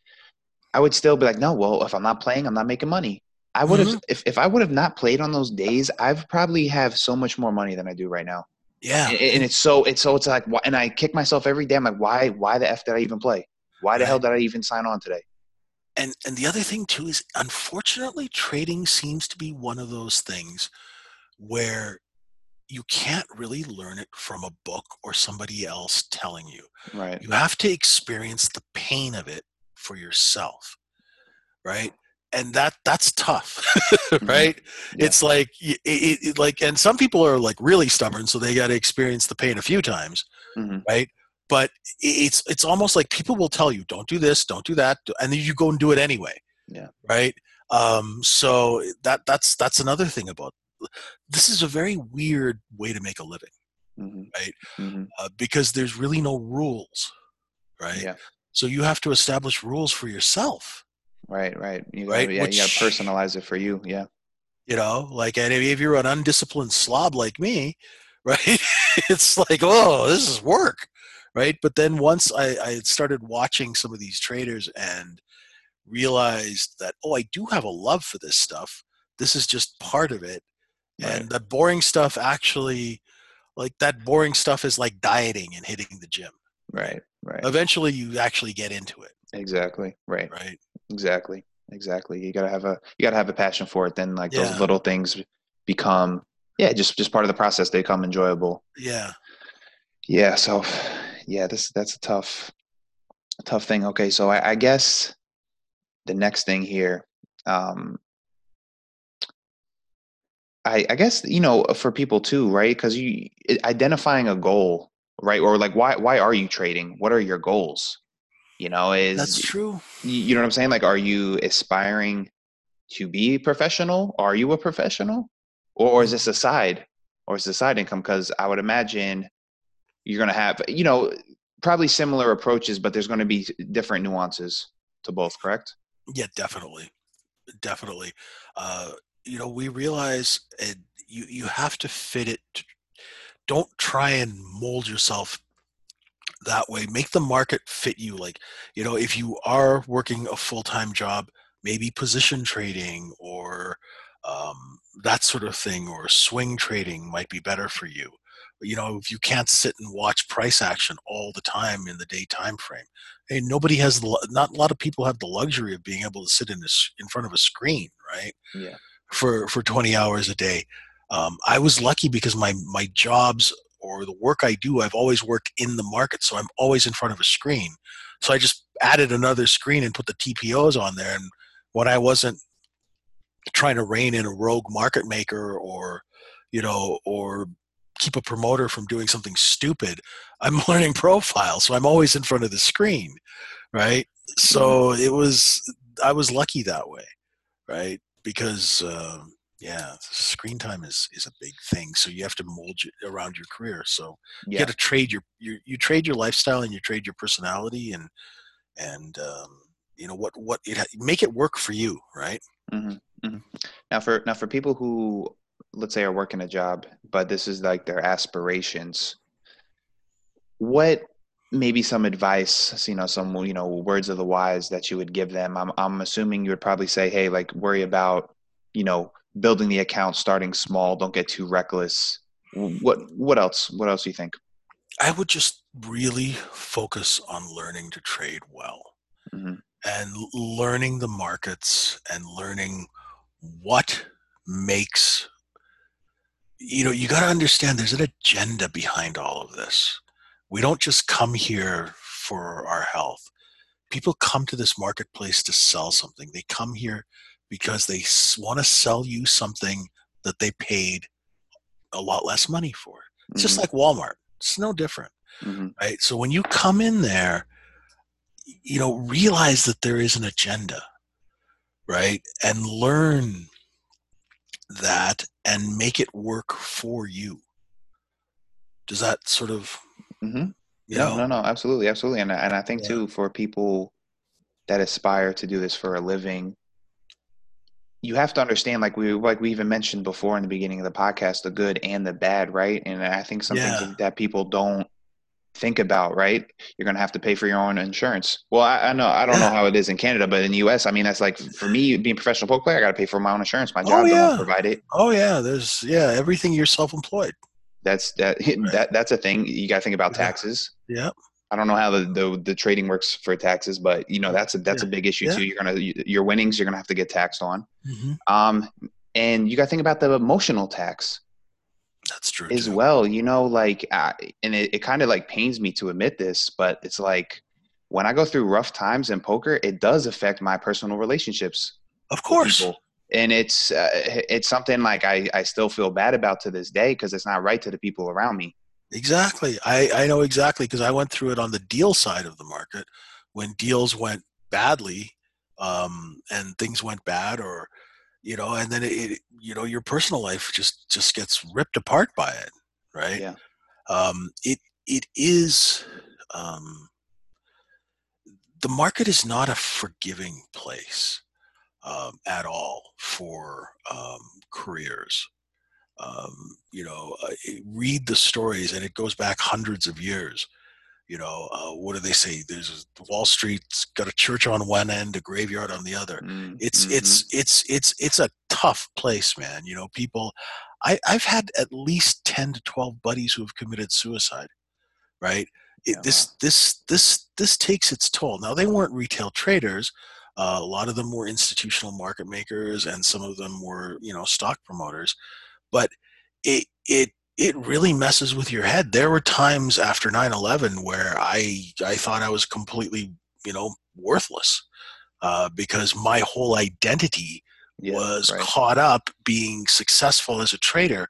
S1: I would still be like, no, well, if I'm not playing, I'm not making money. I would have mm-hmm. if, if I would have not played on those days, I've probably have so much more money than I do right now
S2: yeah
S1: and, and it's so it's so it's like and I kick myself every day. I'm like, why why the f did I even play? Why the
S2: Right.
S1: hell did I even sign on today?
S2: and and the other thing too is unfortunately trading seems to be one of those things where you can't really learn it from a book or somebody else telling you
S1: Right.
S2: you have to experience the pain of it for yourself right and that that's tough right
S1: Yeah.
S2: it's like it, it, like and some people are like really stubborn so they got to experience the pain a few times
S1: Mhm.
S2: right but it's it's almost like people will tell you don't do this don't do that and then you go and do it anyway
S1: Yeah.
S2: right um so that that's that's another thing about this is a very weird way to make a living
S1: hmm
S2: Right.
S1: hmm
S2: uh, because there's really no rules right
S1: Yeah.
S2: so you have to establish rules for yourself
S1: Right. Right. You gotta,
S2: Right,
S1: Yeah. you got to personalize it for you. Yeah.
S2: you know like and if you're an undisciplined slob like me right it's like oh this is work right but then once I, I had started watching some of these traders and realized that oh i do have a love for this stuff this is just part of it
S1: Right.
S2: and that boring stuff actually like that boring stuff is like dieting and hitting the gym
S1: Right. Right.
S2: eventually you actually get into it
S1: Exactly. Right.
S2: right
S1: Exactly. Exactly. You gotta have a you gotta have a passion for it. Then like
S2: Yeah.
S1: those little things become yeah just just part of the process. They become enjoyable.
S2: yeah
S1: Yeah. So yeah, this that's a tough tough thing. Okay. So I, I guess the next thing here um I, I guess you know for people too, right? Because you identifying a goal, right? Or like, why why are you trading? What are your goals? You know, is
S2: that's true
S1: you know what I'm saying? Like, are you aspiring to be professional? Are you a professional, or, or is this a side, or is this a side income? Because I would imagine you're gonna have, you know, probably similar approaches, but there's going to be different nuances to both. Correct?
S2: Yeah, definitely, definitely. Uh, you know, we realize it, you you have to fit it. To, don't try and mold yourself that way. Make the market fit you. Like, you know, if you are working a full time job, maybe position trading or um, that sort of thing, or swing trading might be better for you. You know, if you can't sit and watch price action all the time in the day time frame, and nobody has the not a lot of people have the luxury of being able to sit in this in front of a screen, right?
S1: Yeah.
S2: For for 20 hours a day. Um, I was lucky because my my jobs or the work I do, I've always worked in the market, so I'm always in front of a screen. So I just added another screen and put the TPOs on there. And when I wasn't trying to rein in a rogue market maker or, you know, or keep a promoter from doing something stupid, I'm learning profile. So I'm always in front of the screen, right? So it was, I was lucky that way, right? Because, um, yeah, screen time is is a big thing. So you have to mold it around your career. So you
S1: Yeah.
S2: got to trade your, your you trade your lifestyle and you trade your personality and and um, you know what what it make it work for you, right?
S1: hmm hmm Now for now for people who let's say are working a job, but this is like their aspirations. What maybe some advice, you know, some you know words of the wise that you would give them? I'm I'm assuming you would probably say, hey, like worry about you know building the account, starting small, don't get too reckless. What what else? What else do you think?
S2: I would just really focus on learning to trade well
S1: hmm
S2: and learning the markets and learning what makes you know you got to understand there's an agenda behind all of this we don't just come here for our health people come to this marketplace to sell something they come here because they want to sell you something that they paid a lot less money for. It's just like walmart. It's no different
S1: hmm
S2: right? So when you come in there you know realize that there is an agenda right? And learn that and make it work for you. Does that sort of
S1: hmm
S2: you
S1: No,
S2: know?
S1: no, no, absolutely, absolutely, and I- and I think
S2: Yeah.
S1: too for people that aspire to do this for a living, you have to understand, like we like we even mentioned before in the beginning of the podcast, the good and the bad, right? And I think something
S2: Yeah.
S1: that people don't think about, right? You're gonna have to pay for your own insurance. Well, I, I know I don't know how it is in Canada, but in the U.S., I mean, that's like for me being a professional poker player, I got to pay for my own insurance. My
S2: Oh,
S1: job
S2: yeah.
S1: don't provide it.
S2: oh yeah there's yeah everything you're self-employed
S1: That's that that that's a thing. You got to think about
S2: Yeah.
S1: taxes.
S2: yeah
S1: I don't know how the, the the trading works for taxes, but you know that's a that's a big issue
S2: Yeah.
S1: too. You're gonna your winnings you're gonna have to get taxed on.
S2: hmm
S1: Um, and you got to think about the emotional tax
S2: that's true
S1: as
S2: too.
S1: well. You know, like, uh, and it, it kind of like pains me to admit this, but it's like when I go through rough times in poker, it does affect my personal relationships
S2: of course.
S1: And it's uh, it's something like I, I still feel bad about to this day because it's not right to the people around me.
S2: Exactly. I, I know exactly because I went through it on the deal side of the market when deals went badly um, and things went bad or you know and then it, it you know your personal life just just gets ripped apart by it right
S1: Yeah.
S2: um, it it is um, the market is not a forgiving place um, at all for um, careers um, you know, uh, read the stories, and it goes back hundreds of years. You know, uh, what do they say? There's Wall Street's got a church on one end, a graveyard on the other.
S1: Mm,
S2: It's
S1: mhm.
S2: it's it's it's it's a tough place, man. You know, people. I I've had at least ten to twelve buddies who have committed suicide. Right. It,
S1: Yeah,
S2: this this this this takes its toll. Now they weren't retail traders. Uh, a lot of them were institutional market makers, and some of them were you know stock promoters but it it it really messes with your head there were times after 9-11 where i i thought i was completely you know worthless uh, because my whole identity
S1: Yeah,
S2: was
S1: right.
S2: caught up being successful as a trader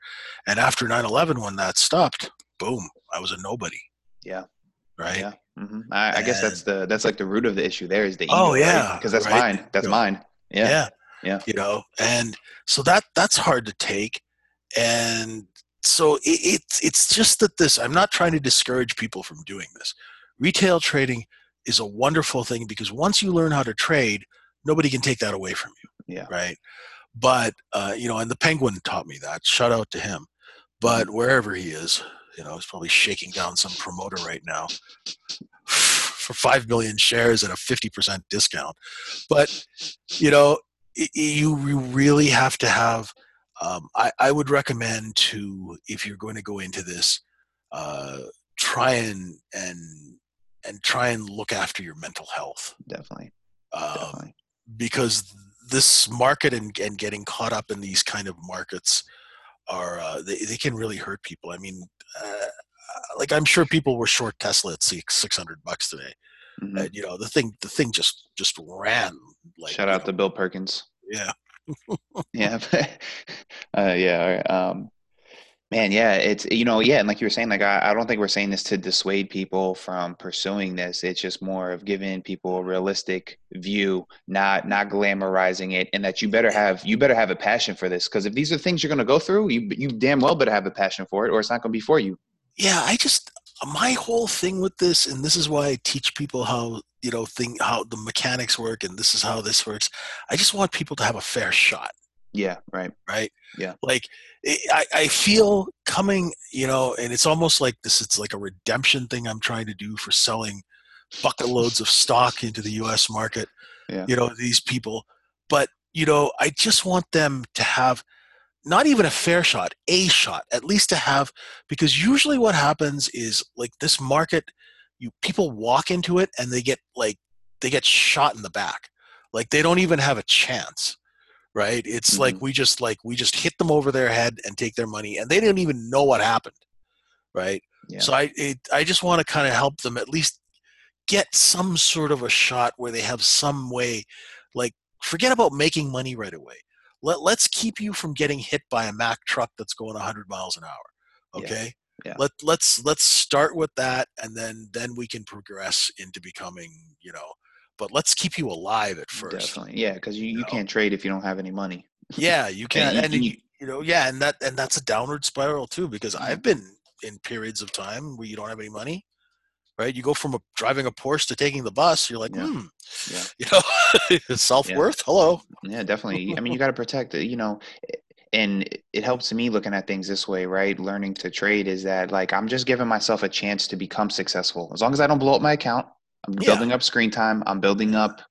S2: and after 9-11 when that stopped boom i was a nobody
S1: Yeah.
S2: right
S1: Yeah. hmm I, I guess that's the that's like the root of the issue. There is the ego,
S2: Oh, yeah,
S1: because that's
S2: right.
S1: mine. That's mine. Yeah.
S2: yeah
S1: Yeah.
S2: you know and so that that's hard to take and so it, it's it's just that this i'm not trying to discourage people from doing this. Retail trading is a wonderful thing because once you learn how to trade nobody can take that away from you
S1: Yeah.
S2: right? But uh, you know and the penguin taught me that. Shout out to him. But wherever he is you know he's probably shaking down some promoter right now for 5 million shares at a 50% discount. But you know you re- really have to have um, I, I would recommend to if you're going to go into this uh, try and and and try and look after your mental health
S1: Definitely.
S2: um,
S1: Definitely.
S2: because this market and, and getting caught up in these kind of markets are uh, they, they can really hurt people i mean uh, like I'm sure people were short Tesla at six six hundred bucks today,
S1: Mhm.
S2: and you know the thing the thing just just ran like
S1: Shout out
S2: know,
S1: to Bill Perkins.
S2: yeah
S1: Yeah. uh, yeah. Um, man, yeah, it's, you know, yeah. And like you were saying, like, I, I don't think we're saying this to dissuade people from pursuing this. It's just more of giving people a realistic view, not, not glamorizing it. And that you better have, you better have a passion for this. Cause if these are things you're going to go through, you, you damn well better have a passion for it or it's not going to be for you.
S2: yeah I just my whole thing with this and this is why I teach people how you know thing how the mechanics work and this is how this works. I just want people to have a fair shot.
S1: Yeah. Right.
S2: right?
S1: Yeah.
S2: Like eh, I, I feel coming, you know, and it's almost like this. It's like a redemption thing I'm trying to do for selling bucket loads of stock into the U.S. market.
S1: Yeah.
S2: You know, these people, but you know, I just want them to have not even a fair shot, a shot, at least to have, because usually what happens is like this market, you people walk into it and they get like they get shot in the back, like they don't even have a chance right? It's
S1: Mm-hmm.
S2: like we just like we just hit them over their head and take their money and they didn't even know what happened right?
S1: Yeah.
S2: so i it, i just want to kind of help them at least get some sort of a shot where they have some way like forget about making money right away. Let, let's keep you from getting hit by a mack truck that's going 100 miles an hour okay
S1: Yeah.
S2: let let's let's start with that and then then we can progress into becoming you know but let's keep you alive at first
S1: Definitely. Yeah. Cause you, you
S2: know?
S1: can't trade if you don't have any money.
S2: yeah you
S1: can't
S2: and,
S1: and
S2: you,
S1: you-
S2: you know yeah and that and that's a downward spiral too because
S1: Yeah.
S2: i've been in periods of time where you don't have any money right you go from a, driving a porsche to taking the bus you're like
S1: Yeah.
S2: hmm
S1: Yeah.
S2: you know self-worth hello
S1: Yeah, definitely. I mean, you got to protect it, you know, and it- helps me looking at things this way, right? Learning to trade is that like I'm just giving myself a chance to become successful. As long as I don't blow up my account, I'm
S2: Yeah.
S1: building up screen time, I'm building up,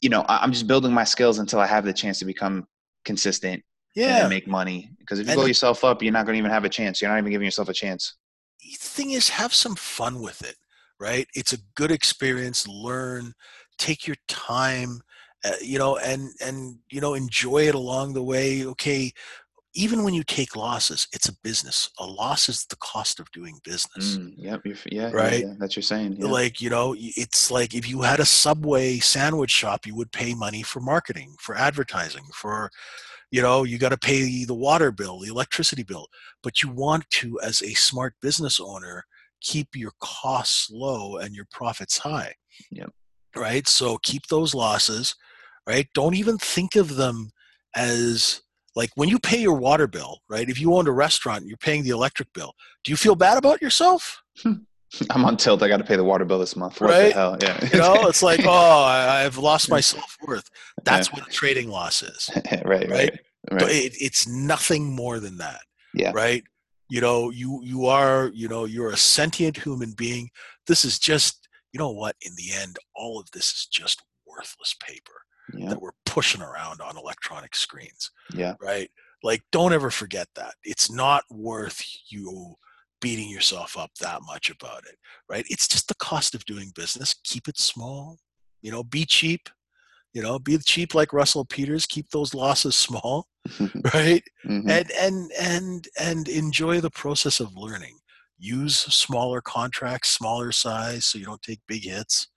S1: you know, I'm just building my skills until I have the chance to become consistent
S2: yeah
S1: then make money. Because if you
S2: And
S1: blow yourself up, you're not going to even have a chance. You're not even giving yourself a chance.
S2: the thing is have some fun with it right it's a good experience learn take your time uh, you know and and you know enjoy it along the way okay even when you take losses it's a business a loss is the cost of doing business
S1: Mm, yep. You're, yeah, yeah,
S2: Right?
S1: yeah, That's you're saying. Yeah.
S2: like you know it's like if you had a subway sandwich shop you would pay money for marketing for advertising for you know you got to pay the water bill the electricity bill but you want to as a smart business owner keep your costs low and your profits high
S1: Yep.
S2: right so keep those losses right don't even think of them as like when you pay your water bill right if you owned a restaurant and you're paying the electric bill do you feel bad about yourself
S1: I'm on tilt. I got to pay the water bill this month. What the
S2: Right?
S1: hell? Yeah.
S2: you know it's like oh i've lost my self-worth that's what a trading loss is
S1: right, right,
S2: Right?
S1: right.
S2: It, it's nothing more than that
S1: Yeah.
S2: right you know you you are you know you're a sentient human being this is just you know what in the end all of this is just worthless paper
S1: Yeah,
S2: that we're pushing around on electronic screens
S1: yeah,
S2: right? Like don't ever forget that. It's not worth you beating yourself up that much about it right? It's just the cost of doing business. Keep it small you know be cheap you know be cheap like russell peters keep those losses small right?
S1: Mhm.
S2: and and and and enjoy the process of learning. Use smaller contracts smaller size so you don't take big hits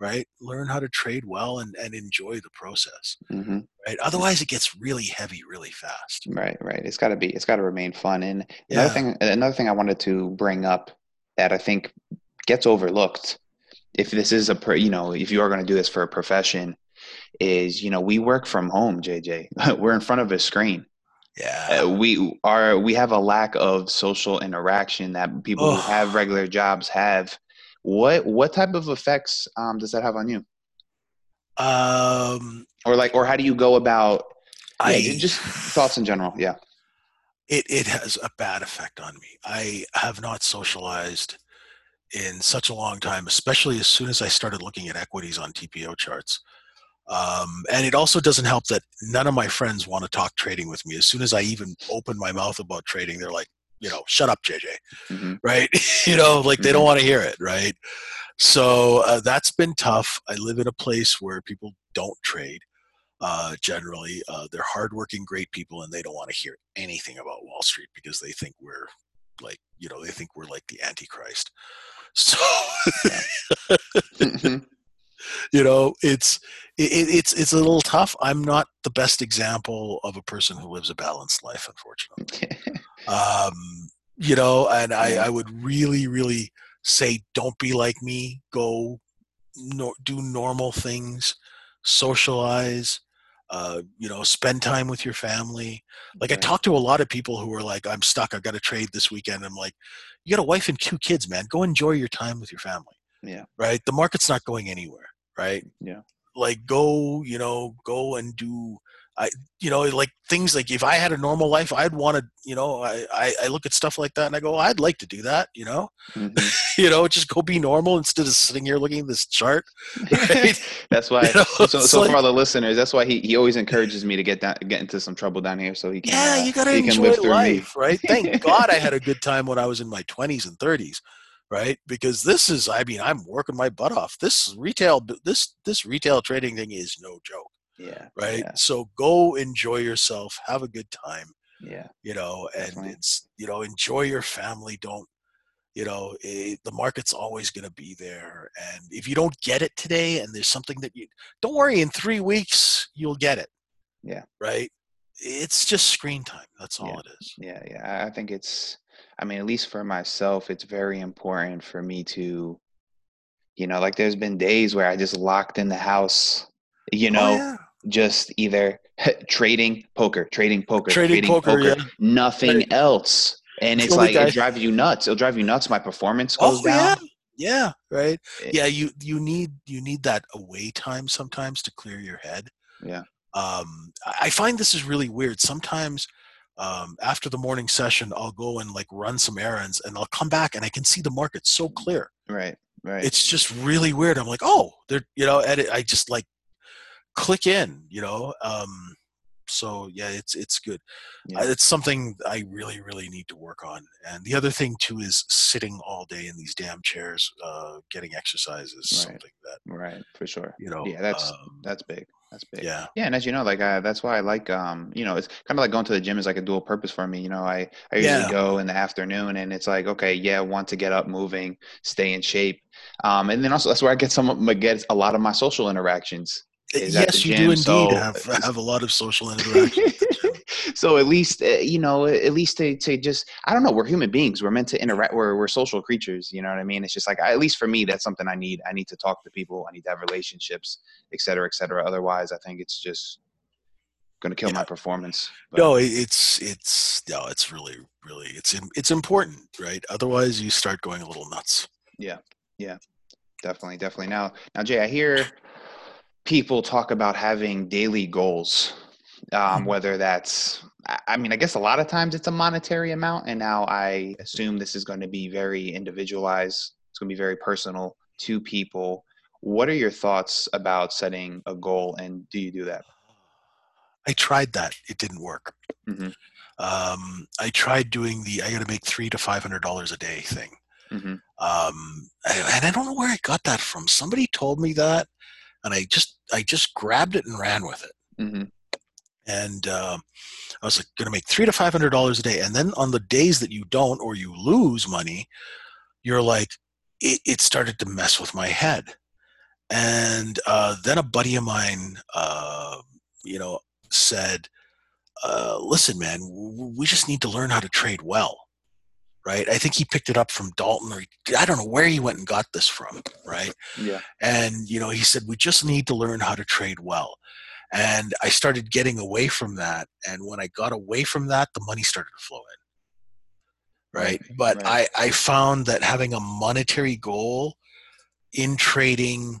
S2: right learn how to trade well and and enjoy the process
S1: Mhm.
S2: right otherwise it gets really heavy really fast
S1: Right, right. It's got to be. It's got to remain fun. And
S2: Yeah.
S1: another thing, another thing I wanted to bring up that I think gets overlooked, if this is a, pro- you know, if you are going to do this for a profession, is you know we work from home. JJ, we're in front of a screen.
S2: yeah
S1: Uh, we are we have a lack of social interaction that people who have regular jobs have. What what type of effects um, does that have on you?
S2: um
S1: Or like, or how do you go about?
S2: i
S1: yeah, just thoughts in general. Yeah.
S2: it, it has a bad effect on me i have not socialized in such a long time especially as soon as i started looking at equities on tpo charts um, and it also doesn't help that none of my friends want to talk trading with me as soon as i even open my mouth about trading they're like you know shut up jj
S1: hmm
S2: right? You know like they don't
S1: Mhm.
S2: want to hear it right? So uh, that's been tough. I live in a place where people don't trade uh, generally. Uh, they're hardworking great people and they don't want to hear anything about wall street because they think we're like you know they think we're like the antichrist. So
S1: Mhm.
S2: you know it's it, it's it's a little tough. I'm not the best example of a person who lives a balanced life unfortunately um you know and i i would really really say don't be like me. Go no, do normal things. Socialize. Uh you know spend time with your family. Like i
S1: Right.
S2: talk to a lot of people who are like i'm stuck. I've got to trade this weekend. I'm like you got a wife and two kids man. Go enjoy your time with your family.
S1: Yeah.
S2: right? The market's not going anywhere right?
S1: Yeah.
S2: like go you know go and do i you know like things like if i had a normal life i'd want to you know I, I i look at stuff like that and i go i'd like to do that you know
S1: Mhm.
S2: you know just go be normal instead of sitting here looking at this chart Right.
S1: that's why.
S2: You know,
S1: so, so
S2: like-
S1: for all the listeners, that's why he, he always encourages me to get down, get into some trouble down here, so he can.
S2: yeah
S1: uh,
S2: you gotta
S1: he can
S2: enjoy
S1: live
S2: life right thank god i had a good time when i was in my 20s and 30s right because this is i mean i'm working my butt off this retail this this retail trading thing is no joke
S1: Yeah.
S2: right
S1: Yeah.
S2: so go enjoy yourself have a good time
S1: Yeah.
S2: you know and
S1: Definitely.
S2: it's you know enjoy your family don't you know it, the market's always going to be there and if you don't get it today and there's something that you don't worry in three weeks you'll get it
S1: Yeah.
S2: right it's just screen time that's all
S1: Yeah.
S2: it is
S1: Yeah, yeah. I- think it's, I mean, at least for myself, it's very important for me to, you know, like there's been days where I just locked in the house, you
S2: Oh,
S1: know,
S2: yeah.
S1: Just either trading poker, trading poker,
S2: Trading poker, yeah.
S1: nothing else. And
S2: It's
S1: it's like, it drives you nuts. It'll drive you nuts. My performance goes
S2: oh
S1: down.
S2: yeah yeah right yeah you you need you need that away time sometimes to clear your head
S1: Yeah.
S2: um i I find this is really weird sometimes um after the morning session i'll go and like run some errands and i'll come back and i can see the market so clear
S1: Right. Right.
S2: it's just really weird i'm like oh they're you know and it, i just like click in you know um so yeah it's it's good
S1: Yeah.
S2: Uh, it's something i really really need to work on and the other thing too is sitting all day in these damn chairs uh getting exercise is
S1: Right.
S2: something that
S1: right. For sure.
S2: you know
S1: Yeah. That's,
S2: um,
S1: that's big. That's big.
S2: yeah
S1: Yeah, and as you know, like uh, that's why I like, um, you know, it's kind of like going to the gym is like a dual purpose for me. You know, I I usually
S2: Yeah.
S1: go in the afternoon, and it's like, okay, yeah, want to get up, moving, stay in shape, um, and then also that's where I get some of my get a lot of my social interactions.
S2: Yes you do indeed
S1: so-
S2: have have a lot of social interaction
S1: so at least uh, you know, at least to to just I don't know, we're human beings. We're meant to interact. We're we're social creatures. You know what I mean? It's just like at least for me, that's something I need. I need to talk to people. I need to have relationships, et cetera, et cetera. Otherwise, I think it's just going to kill
S2: Yeah.
S1: my performance. But-
S2: no it's it's no it's really really it's it's important right otherwise you start going a little nuts Yeah, yeah,
S1: definitely definitely now now jay i hear people talk about having daily goals um,
S2: Mhm.
S1: whether that's I- mean i guess a lot of times it's a monetary amount and now i assume this is going to be very individualized it's going to be very personal to people. What are your thoughts about setting a goal and do you do that?
S2: I tried that it didn't work.
S1: Mhm.
S2: um i tried doing the i gotta make three to five hundred dollars a day thing.
S1: Hmm
S2: um and i don't know where i got that from. Somebody told me that and i just i just grabbed it and ran with it.
S1: Hmm
S2: and um, i was like going to make three to five hundred dollars a day. And then on the days that you don't or you lose money you're like it, it started to mess with my head. And uh, then a buddy of mine uh, you know said uh, listen man we just need to learn how to trade well right? I think he picked it up from dalton or he, i don't know where he went and got this from right?
S1: Yeah.
S2: And you know he said we just need to learn how to trade well. And i started getting away from that and when i got away from that the money started to flow in. Right,
S1: Right,
S2: but
S1: right.
S2: i i found that having a monetary goal in trading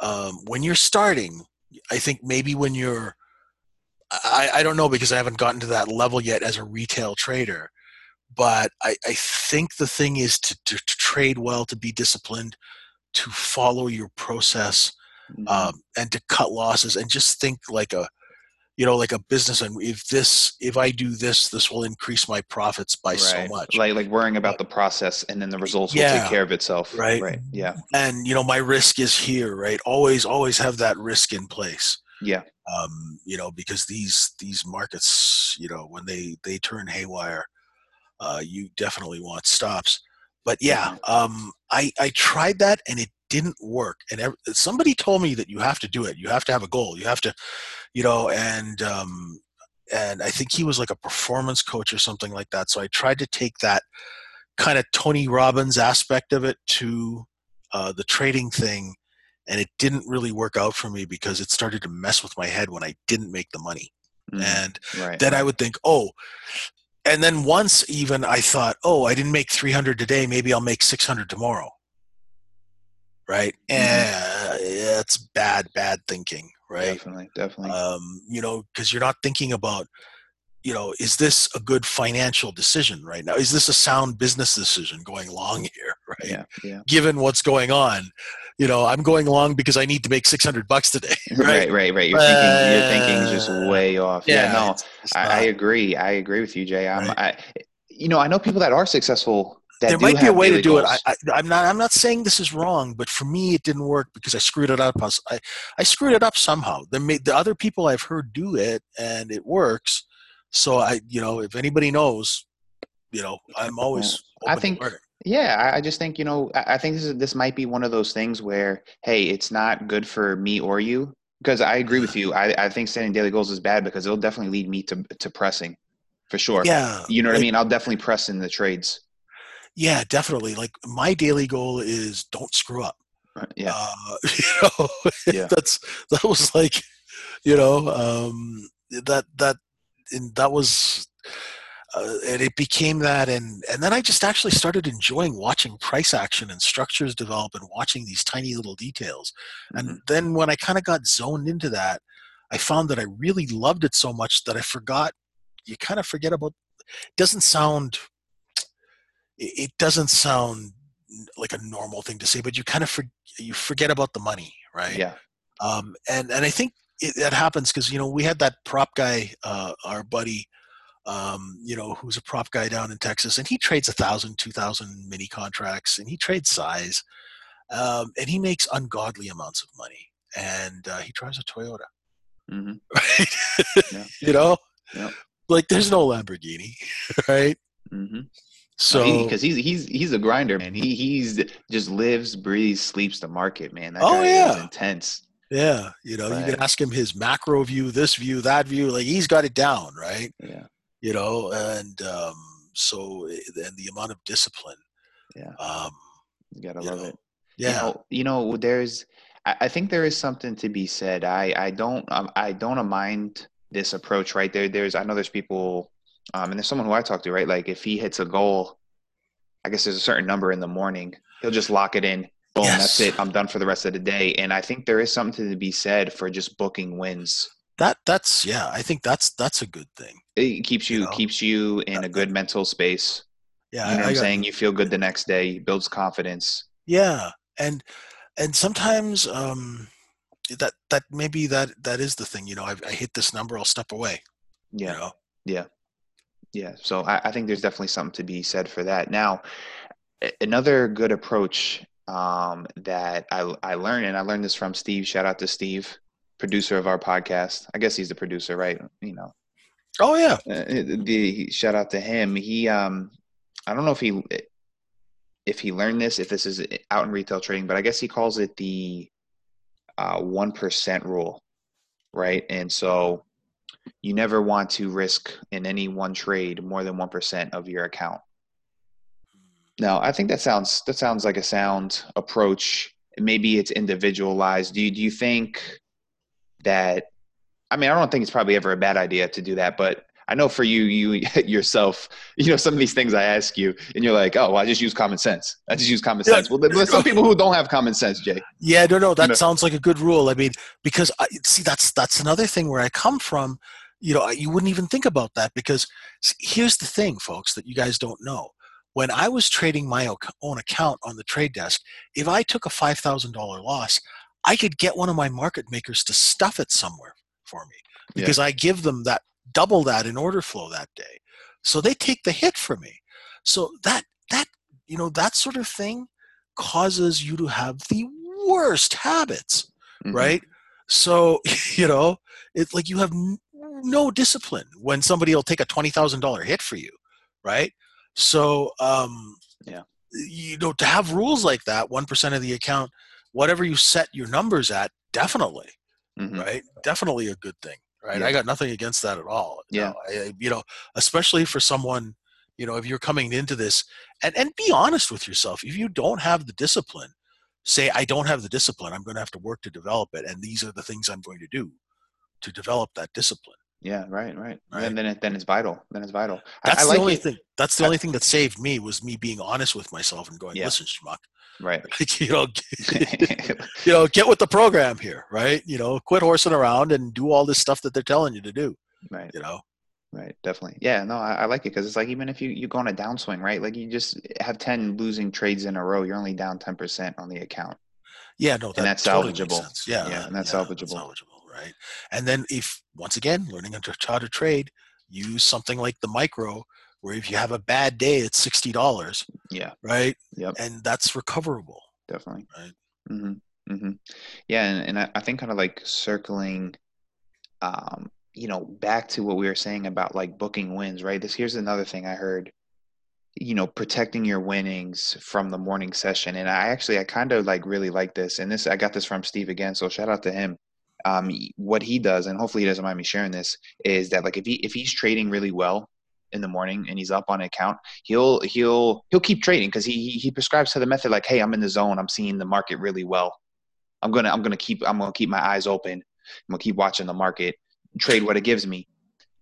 S2: um, when you're starting i think maybe when you're I, I don't know because i haven't gotten to that level yet as a retail trader but i, I think the thing is to, to, to trade well to be disciplined to follow your process
S1: Mhm.
S2: um, and to cut losses and just think like a you know like a business and if this if i do this this will increase my profits by so much
S1: like like worrying about the process and then the results will take care of itself
S2: Right.
S1: right yeah
S2: and you know my risk is here right always always have that risk in place
S1: yeah
S2: um, you know because these these markets you know when they they turn haywire uh, you definitely want stops. But yeah, um, I I tried that and it didn't work. And somebody told me that you have to do it. You have to have a goal. You have to, you know, and um, and I think he was like a performance coach or something like that. So I tried to take that kind of Tony Robbins aspect of it to uh, the trading thing, and it didn't really work out for me because it started to mess with my head when I didn't make the money.
S1: Mhm.
S2: And
S1: right.
S2: then I would think, oh, and then once even I thought, oh, I didn't make 300 today, maybe I'll make 600 tomorrow. Right?
S1: Mhm.
S2: And it's bad, bad thinking, right?
S1: Definitely, definitely.
S2: um, you know, because you're not thinking about, you know, is this a good financial decision right now? Is this a sound business decision going long here, right?
S1: yeah, yeah.
S2: Given what's going on, you know, I'm going along because I need to make 600 bucks today,
S1: Right,
S2: right?
S1: right, right. You're thinking, your thinking is just
S2: Uh,
S1: way off. Yeah, no,
S2: it's- it's
S1: I, I agree. I agree with you, Jay. I'm,
S2: Right.
S1: I, you know, I know people that are successful. That
S2: there might be a way to do it.
S1: goals.
S2: I, I, I'm not. I'm not saying this is wrong, but for me, it didn't work because I screwed it up. I, was- I, I screwed it up somehow. The, the other people I've heard do it, and it works. So I, you know, if anybody knows, you know, I'm always.
S1: I think-. Yeah, I- just think you know, I think this is this might be one of those things where, hey, it's not good for me or you. Because I agree with you. I, I think setting daily goals is bad because it'll definitely lead me to to pressing, for sure.
S2: Yeah,
S1: You know what I mean? I'll definitely press in the trades.
S2: Yeah, definitely. Like my daily goal is don't screw up.
S1: Right, Yeah,
S2: Uh, you know,
S1: Yeah.
S2: that's that was like, you know, um, that that and that was, uh, and it became that, and and then I just actually started enjoying watching price action and structures develop and watching these tiny little details. And
S1: Mhm.
S2: then when I kind of got zoned into that, I found that I really loved it so much that I forgot. You kind of forget about. It doesn't sound. It it doesn't sound like a normal thing to say, but you kind of for, you forget about the money, right?
S1: yeah,
S2: Um, and and I think it, that happens because you know we had that prop guy, uh, our buddy, um, you know, who's a prop guy down in Texas, and he trades a thousand, two thousand mini contracts, and he trades size, um, and he makes ungodly amounts of money, and uh, he drives a Toyota,
S1: hmm
S2: right?
S1: Yeah.
S2: you know,
S1: Yep.
S2: like there's no Lamborghini, right?
S1: hmm
S2: So
S1: because he's he's he's a grinder, man. He he's just lives, breathes, sleeps the market, man. That
S2: Oh, yeah.
S1: intense.
S2: yeah, you know, you can ask him his macro view, this view, that view, like he's got it down, right?
S1: Yeah,
S2: you know and um so and the amount of discipline
S1: yeah.
S2: um
S1: You gotta
S2: You
S1: love
S2: know,
S1: it.
S2: yeah
S1: You know, you know, there's. I, think there is something to be said. I I don't um, I don't mind this approach right there. There's I know there's people, um, and there's someone who I talk to right. Like if he hits a goal, I guess there's a certain number in the morning. He'll just lock it in. Boom, that's it. I'm done for the rest of the day. And I think there is something to be said for just booking wins.
S2: That that's yeah i think that's that's a good thing
S1: It keeps you
S2: You know?
S1: keeps you in a good mental space.
S2: yeah
S1: You know
S2: I-
S1: what I'm
S2: got-
S1: saying? You feel good the next day. Builds confidence.
S2: yeah and and sometimes um that that maybe that that is the thing you know i, I hit this number i'll step away
S1: Yeah.
S2: you know
S1: Yeah, so I, I think there's definitely something to be said for that. Now, another good approach um, that I, I learned, and I learned this from Steve. Shout out to Steve, producer of our podcast. I guess he's the producer, right? You know,
S2: oh yeah
S1: uh, the shout out to him. He, um, I don't know if he if he learned this, if this is out in retail trading, but I guess he calls it the uh, one rule, right? And so you never want to risk in any one trade more than one percent of your account. Now, I think that sounds that sounds like a sound approach. Maybe it's individualized. Do you, do you think that? I mean, I don't think it's probably ever a bad idea to do that, but I know for you, you yourself, you know, some of these things I ask you, and you're like, "Oh, well, I just use common sense. I just use common
S2: Yeah.
S1: sense." Well, there- there's some people who don't have common sense, Jay.
S2: Yeah, no, no, that
S1: know?
S2: sounds like a good rule. I mean, because I see that's that's another thing where I come from. You know, you wouldn't even think about that because here's the thing, folks, that you guys don't know. When I was trading my own account on the trade desk, if I took a five thousand dollar loss, I could get one of my market makers to stuff it somewhere for me
S1: Yeah.
S2: because I give them that double that in order flow that day. So they take the hit for me. So that that you know that sort of thing causes you to have the worst habits,
S1: Mhm.
S2: right? So you know it's like you have n- no discipline when somebody will take a twenty thousand dollar hit for you, right? So, um,
S1: Yeah.
S2: you know, to have rules like that, one percent of the account, whatever you set your numbers at, definitely,
S1: Mhm.
S2: right? Definitely a good thing, right?
S1: Yeah.
S2: I got nothing against that at all.
S1: Yeah.
S2: I, I- you know, especially for someone, you know, if you're coming into this, and and be honest with yourself. If you don't have the discipline, say, I don't have the discipline. I'm going to have to work to develop it, and these are the things I'm going to do to develop that discipline.
S1: Yeah, right, right.
S2: Right.
S1: Then then it, then it's vital. Then it's vital.
S2: That's
S1: I,
S2: the
S1: like
S2: only
S1: it.
S2: thing. That's the
S1: I-
S2: only thing that saved me was me being honest with myself and going,
S1: Yeah.
S2: "Listen, schmuck,
S1: Right.
S2: you know, you know, get with the program here, right? You know, quit horsing around and do all this stuff that they're telling you to do.
S1: right.
S2: You know,
S1: Right. Definitely. Yeah. No, I, I like it because it's like even if you you go on a downswing, right? Like you just have ten losing trades in a row, you're only down ten percent on the account.
S2: yeah, no, that
S1: that's
S2: totally makes
S1: salvageable.
S2: sense. Yeah,
S1: Yeah, and that's
S2: yeah,
S1: salvageable.
S2: salvageable, right? And then if once again learning how to, how to trade, use something like the micro, where if you have a bad day, it's sixty dollars,
S1: Yeah.
S2: right?
S1: Yep.
S2: And that's recoverable.
S1: Definitely.
S2: Right.
S1: hmm hmm Yeah, and, and I, I think kind of like circling, um, you know, back to what we were saying about like booking wins, right? This here's another thing I heard, you know, protecting your winnings from the morning session. And I actually I kind of like really like this. And this I got this from Steve again, so shout out to him. Um, what he does, and hopefully he doesn't mind me sharing this, is that like if he if he's trading really well in the morning and he's up on account, he'll he'll he'll keep trading because he he he prescribes to the method like, hey, I'm in the zone, I'm seeing the market really well. I'm gonna I'm gonna keep I'm gonna keep my eyes open. I'm gonna keep watching the market, trade what it gives me.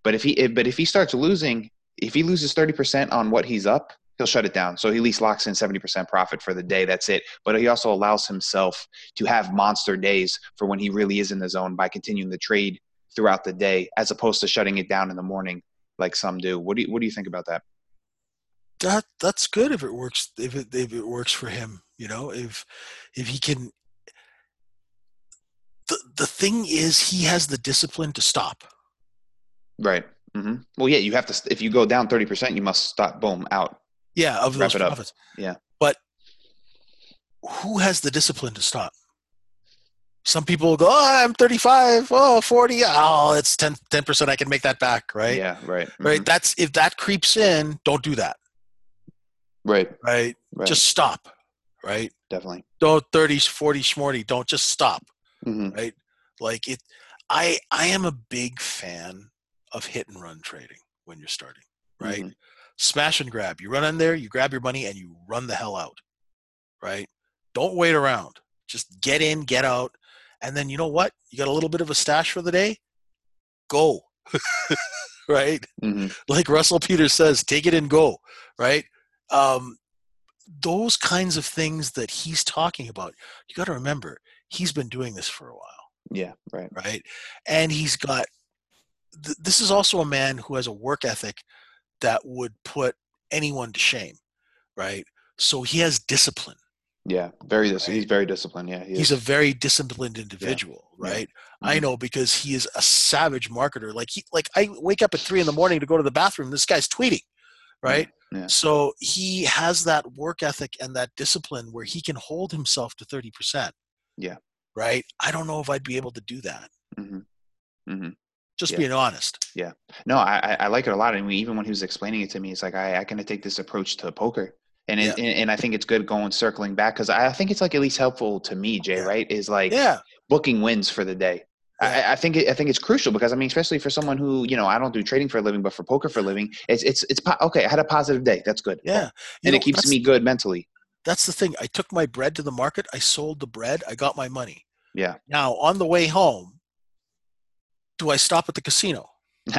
S1: But if he if, but if he starts losing, if he loses thirty percent on what he's up, he'll shut it down. So he at least locks in seventy percent profit for the day. That's it. But he also allows himself to have monster days for when he really is in the zone by continuing the trade throughout the day, as opposed to shutting it down in the morning like some do. What do you what do you think about that?
S2: that that's good if it works if it if it works for him you know if if he can the the thing is he has the discipline to stop
S1: Right. Mm-hmm. Well, yeah, you have to. If you go down thirty percent, you must stop. Boom, out.
S2: Yeah of those
S1: it up.
S2: profits
S1: Yeah.
S2: but who has the discipline to stop some people go oh i'm 35 oh 40 oh it's 10 percent i can make that back right
S1: Yeah. Right.
S2: right
S1: mhm,
S2: that's if that creeps in don't do that
S1: Right.
S2: right,
S1: Right.
S2: just stop right
S1: definitely.
S2: don't 30 40 shmorty don't just stop
S1: hmm
S2: right like it i i am a big fan of hit and run trading when you're starting right
S1: Mhm.
S2: Smash and grab you run in there you grab your money and you run the hell out right don't wait around just get in get out and then you know what you got a little bit of a stash for the day go right
S1: hmm
S2: like russell peters says take it and go right um those kinds of things that he's talking about you got to remember he's been doing this for a while
S1: Yeah. Right.
S2: right? And he's got. Th- this is also a man who has a work ethic that would put anyone to shame, right? So he has discipline.
S1: Yeah. Very. Dis-
S2: Right.
S1: He's very disciplined. Yeah. He
S2: He's a very disciplined individual,
S1: Yeah.
S2: right? I
S1: Mhm.
S2: know because he is a savage marketer. Like he, like I wake up at three in the morning to go to the bathroom. This guy's tweeting, right?
S1: Yeah.
S2: So he has that work ethic and that discipline where he can hold himself to thirty percent.
S1: Yeah.
S2: Right. I don't know if I'd be able to do that.
S1: hmm hmm
S2: Just
S1: Yeah.
S2: being honest. Yeah.
S1: No, I I- I like it a lot. And we, even when he was explaining it to me, it's like I I can take this approach to poker. And, it, and and I think it's good going circling back because I think it's like at least helpful to me, Jay.
S2: Yeah.
S1: Right? Is like
S2: Yeah.
S1: booking wins for the day. I, I think it, I think it's crucial because I mean, especially for someone who you know I don't do trading for a living, but for poker for a living, it's it's it's po- okay. I had a positive day. That's good.
S2: Yeah.
S1: And
S2: know,
S1: it keeps me good mentally.
S2: That's the thing. I took my bread to the market. I sold the bread. I got my money.
S1: Yeah.
S2: Now, on the way home, do I stop at the casino?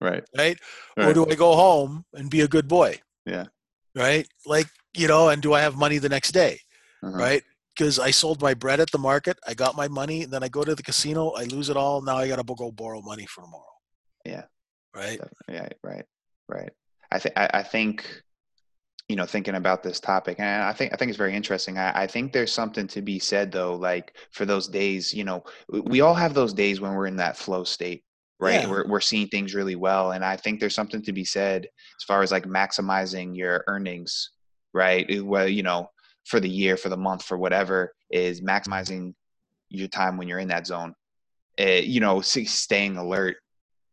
S1: right.
S2: Right? Or do I go home and be a good boy?
S1: Yeah.
S2: Right? Like, you know, and do I have money the next day?
S1: Uh-huh.
S2: Right? Because I sold my bread at the market. I got my money. Then I go to the casino. I lose it all. Now I got to go borrow money for tomorrow.
S1: Yeah.
S2: Right?
S1: Yeah. Right. Right. I think I think you know thinking about this topic and i think i think it's very interesting I, I think there's something to be said though like for those days you know we- all have those days when we're in that flow state right?
S2: Yeah.
S1: we're, we're seeing things really well and i think there's something to be said as far as like maximizing your earnings right? Well you know for the year for the month for whatever is maximizing your time when you're in that zone. Uh, you know staying alert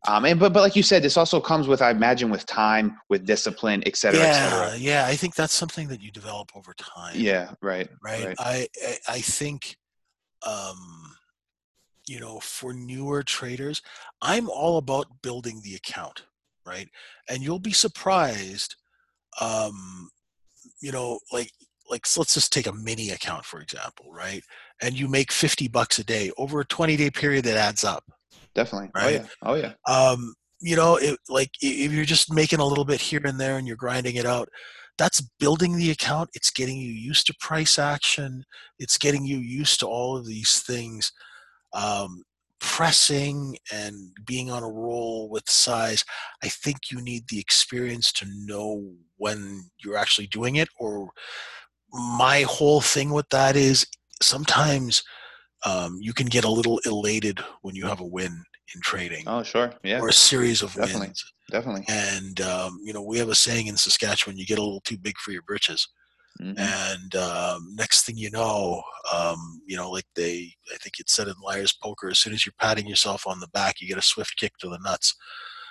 S1: Um, and but but like you said, this also comes with I imagine with time, with discipline, et cetera, et
S2: Yeah,
S1: cetera.
S2: yeah. I think that's something that you develop over time.
S1: Yeah, right,
S2: right.
S1: right.
S2: I, I I think, um, you know, for newer traders, I'm all about building the account, right? And you'll be surprised, um, you know, like like so let's just take a mini account for example, right? And you make 50 bucks a day over a 20 day period that adds up.
S1: Definitely. Oh yeah. Oh yeah.
S2: Um, you know, it, like if you're just making a little bit here and there and you're grinding it out, that's building the account. It's getting you used to price action. It's getting you used to all of these things. Um, pressing and being on a roll with size. I think you need the experience to know when you're actually doing it. Or my whole thing with that is sometimes um, you can get a little elated when you have a win in trading
S1: Oh sure. Yeah.
S2: or a series of
S1: Definitely.
S2: wins.
S1: Definitely.
S2: And um, you know, we have a saying in Saskatchewan: you get a little too big for your britches.
S1: Mhm.
S2: And um, next thing you know, um, you know, like they, I think it said in Liar's Poker, as soon as you're patting yourself on the back, you get a swift kick to the nuts.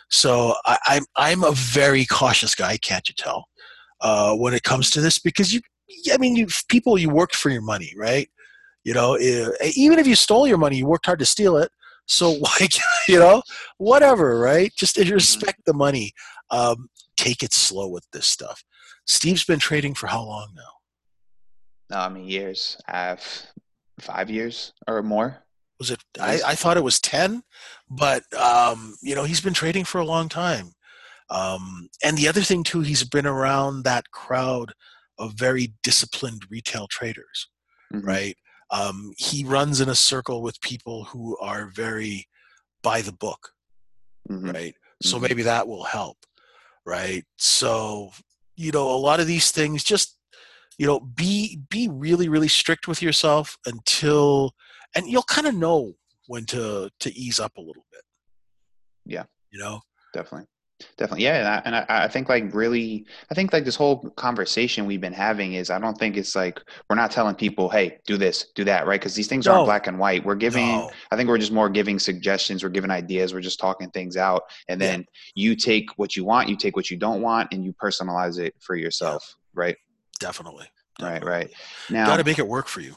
S2: So I, I'm I'm a very cautious guy, can't you tell? Uh, when it comes to this, because you, I mean, you people, you worked for your money, right? You know, eh, even if you stole your money, you worked hard to steal it. So why, you know, whatever, right? Just respect the money. Um, take it slow with this stuff. Steve's been trading for how long now?
S1: No, I mean years. I have five years or more.
S2: Was it? I. I thought it was ten, but um, you know he's been trading for a long time. Um, and the other thing too, he's been around that crowd of very disciplined retail traders,
S1: Mhm.
S2: right? Um, he runs in a circle with people who are very by the book,
S1: Mhm.
S2: right? So
S1: Mhm.
S2: maybe that will help, right? So you know, a lot of these things just you know be be really really strict with yourself until and you'll kind of know when to to ease up a little bit
S1: Yeah.
S2: you know
S1: Definitely. Definitely. Yeah. And, I, and I, think like really, I think like this whole conversation we've been having is I don't think it's like we're not telling people, hey, do this, do that, right? Because these things
S2: No.
S1: aren't black and white. We're giving,
S2: No.
S1: I think we're just more giving suggestions. We're giving ideas. We're just talking things out. And
S2: Yeah.
S1: then you take what you want, you take what you don't want, and you personalize it for yourself. Right.
S2: definitely,
S1: Right. Right. Now,
S2: got to make it work for you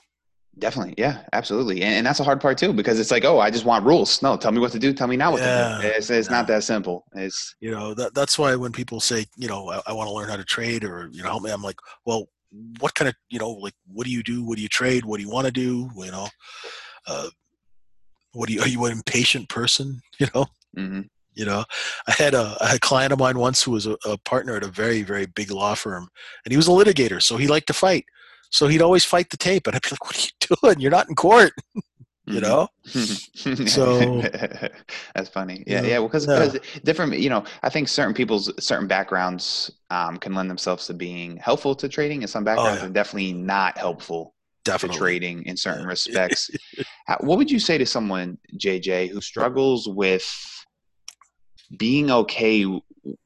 S1: Definitely. Yeah, absolutely. And, and that's a hard part too, because it's like, oh, I just want rules. No, tell me what to do. Tell me now what
S2: Yeah,
S1: to do. It's, it's not that simple. It's,
S2: you know that that's why when people say you know i, I want to learn how to trade or you know help me i'm like well what kind of you know like what do you do what do you trade what do you want to do you know uh, what do you are you an impatient person you know
S1: mhm.
S2: you know i had a, I had a client of mine once who was a, a partner at a very very big law firm and he was a litigator so he liked to fight so he'd always fight the tape and i'd be like what are you doing you're not in court you
S1: Mhm.
S2: know So-
S1: that's funny. Yeah, yeah. Well, because
S2: yeah.
S1: different, you know, I think certain people's certain backgrounds um, can lend themselves to being helpful to trading, and some backgrounds
S2: Oh, yeah.
S1: are definitely not helpful to
S2: definitely
S1: trading in certain respects. How- what would you say to someone, JJ, who struggles with being okay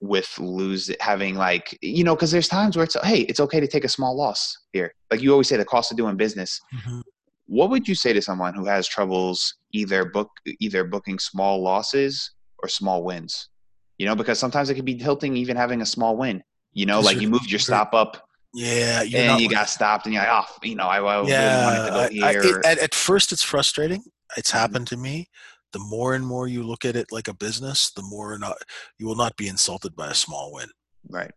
S1: with lose having like you know because there's times where it's hey it's okay to take a small loss here. Like you always say the cost of doing business.
S2: Mhm.
S1: what would you say to someone who has troubles either book either booking small losses or small wins? You know because sometimes it can be tilting even having a small win you know like
S2: you're-
S1: moved your stop up
S2: yeah
S1: and you got stopped and you're like oh you know i, I really
S2: yeah
S1: wanted to go
S2: I- I- it- at, at first it's frustrating. It's
S1: Mhm.
S2: happened to me the more and more you look at it like a business the more not, you will not be insulted by a small win.
S1: Right.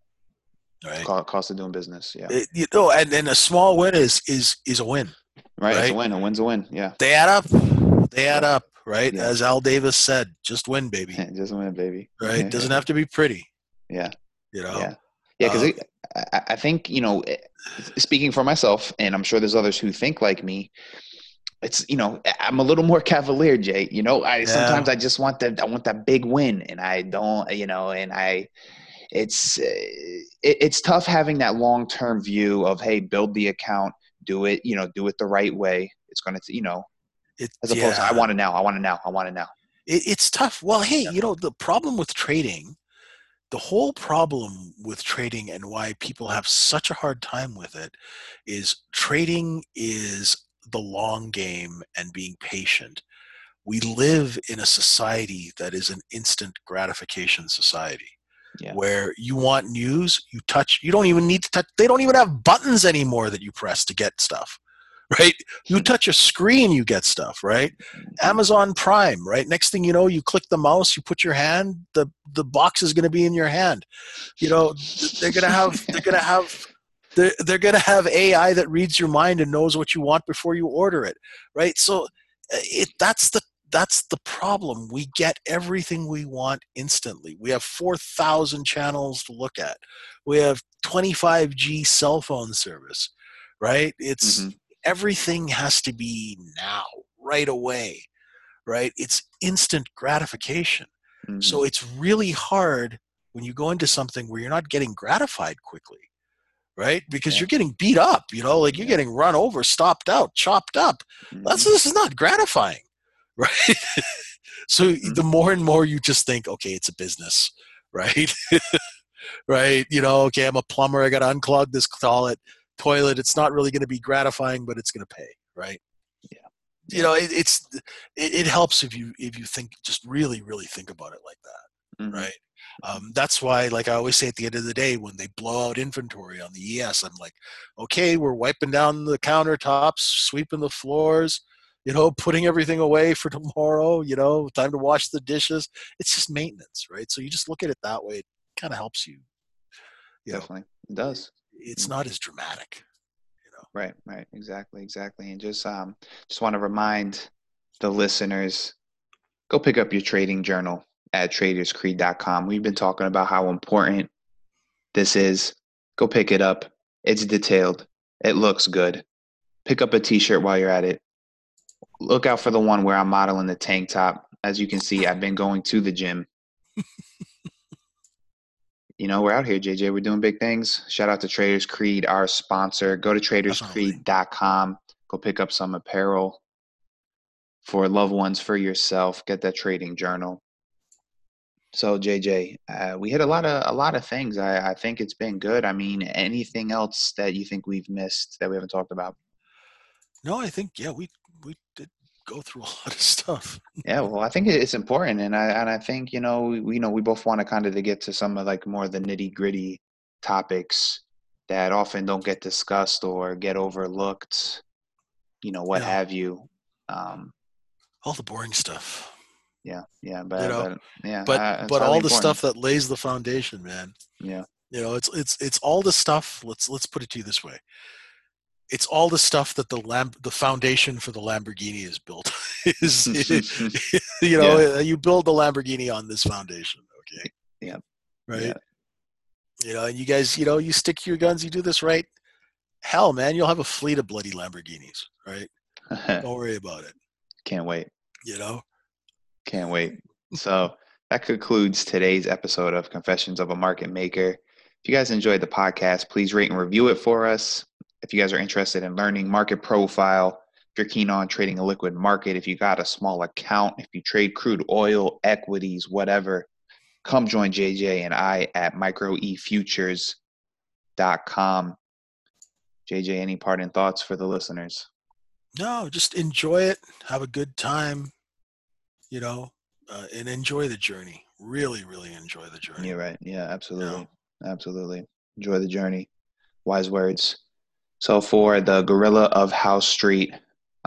S2: Right?
S1: Cost of doing business yeah.
S2: It- you know and, and a small win is is is a win
S1: right, it's a win a win's a win yeah.
S2: They add up they add up right?
S1: Yeah.
S2: as al davis said just win baby.
S1: Just win baby.
S2: Right? Doesn't have to be pretty.
S1: Yeah.
S2: you know?
S1: Yeah. Yeah, because
S2: Um,
S1: I, I think you know, eh, speaking for myself, and I'm sure there's others who think like me. It's you know, I'm a little more cavalier, Jay. You know, I
S2: Yeah.
S1: sometimes I just want that I want that big win, and I don't, you know, and I, it's uh, it, it's tough having that long term view of hey, build the account, do it, you know, do it the right way. It's gonna, you know,
S2: it,
S1: as opposed to I want it now, I want it now, I want it now.
S2: it, it's tough. Well, hey, you know, the problem with trading, the whole problem with trading and why people have such a hard time with it is trading is the long game and being patient. we live in a society that is an instant gratification society
S1: Yeah.
S2: where you want news you touch you don't even need to touch they don't even have buttons anymore that you press to get stuff right? You mm-hmm. touch a screen you get stuff right? Mm-hmm. Amazon prime right? Next thing you know you click the mouse you put your hand the the box is going to be in your hand. You know they're going to have they're going to have they're, they're going to have ai that reads your mind and knows what you want before you order it right? So uh, it that's the that's the problem. We get everything we want instantly. We have 4000 channels to look at. We have 25g cell phone service right? It's
S1: Mhm.
S2: everything has to be now right away right? It's instant gratification.
S1: Mhm.
S2: so it's really hard when you go into something where you're not getting gratified quickly, right? Because
S1: Yeah.
S2: you're getting beat up, you know, like you're
S1: Yeah.
S2: getting run over, stopped out, chopped up. That's
S1: Mhm.
S2: this is not gratifying, right? so
S1: Mhm.
S2: the more and more you just think, okay, it's a business, right? right? You know, okay, I'm a plumber, I got to unclog this toilet, toilet. It's not really going to be gratifying, but it's going to pay, right?
S1: Yeah.
S2: You know, it, it's it, it helps if you if you think just really really think about it like that
S1: Mhm.
S2: right? Um, that's why, like I always say at the end of the day, when they blow out inventory on the ES, I'm like, okay, we're wiping down the countertops, sweeping the floors, you know, putting everything away for tomorrow, you know, time to wash the dishes. It's just maintenance, right? So you just look at it that way. It kind of helps you. You know,
S1: Definitely. It does.
S2: it's not as dramatic. You know?
S1: Right, right, exactly, exactly. And just um just want to remind the listeners go pick up your trading journal at traderscreed.com. We've been talking about how important this is. Go pick it up. It's detailed. It looks good. Pick up a t-shirt while you're at it. Look out for the one where I'm modeling the tank top. As you can see, I've been going to the gym. you know, we're out here, JJ. We're doing big things. Shout out to Traders Creed, our sponsor. Go to traderscreed.com. Go pick up some apparel for loved ones, for yourself. Get that trading journal. So, JJ, uh, we hit a lot of a lot of things. I, I think it's been good. I mean, anything else that you think we've missed that we haven't talked about?
S2: No, I think yeah, we we did go through a lot of stuff.
S1: Yeah, well, I think it's important, and I and I think you know we you know we both want to kind of to get to some of like more of the nitty gritty topics that often don't get discussed or get overlooked, you know, what
S2: Yeah.
S1: have you. Um,
S2: All the boring stuff.
S1: Yeah, yeah, but,
S2: know,
S1: but yeah,
S2: But
S1: uh,
S2: but all the
S1: important.
S2: stuff that lays the foundation, man.
S1: Yeah,
S2: you know it's it's it's all the stuff let's let's put it to you this way it's all the stuff that the lamb the foundation for the lamborghini is built is you know uh, you build the lamborghini on this foundation okay
S1: Yeah.
S2: right
S1: Yeah.
S2: you know and you guys you know you stick to your guns you do this right hell man you'll have a fleet of bloody lamborghinis right don't worry about it
S1: can't wait.
S2: you know
S1: Can't wait. So that concludes today's episode of Confessions of a Market Maker. If you guys enjoyed the podcast, please rate and review it for us. If you guys are interested in learning market profile, if you're keen on trading a liquid market, if you got a small account, if you trade crude oil, equities, whatever, come join JJ and I at microefutures.com. JJ, any parting thoughts for the listeners?
S2: no just enjoy it have a good time you know uh, and enjoy the journey really really enjoy the journey
S1: You're right. Yeah, absolutely. Absolutely. Enjoy the journey. Wise words. So for the gorilla of Howe Street,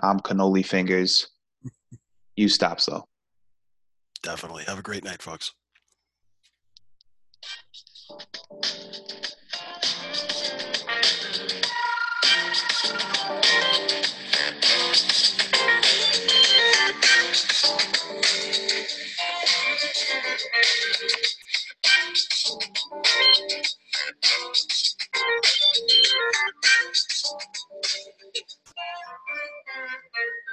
S1: I'm Cannoli Fingers. You stop slow.
S2: Definitely. Have a great night, folks.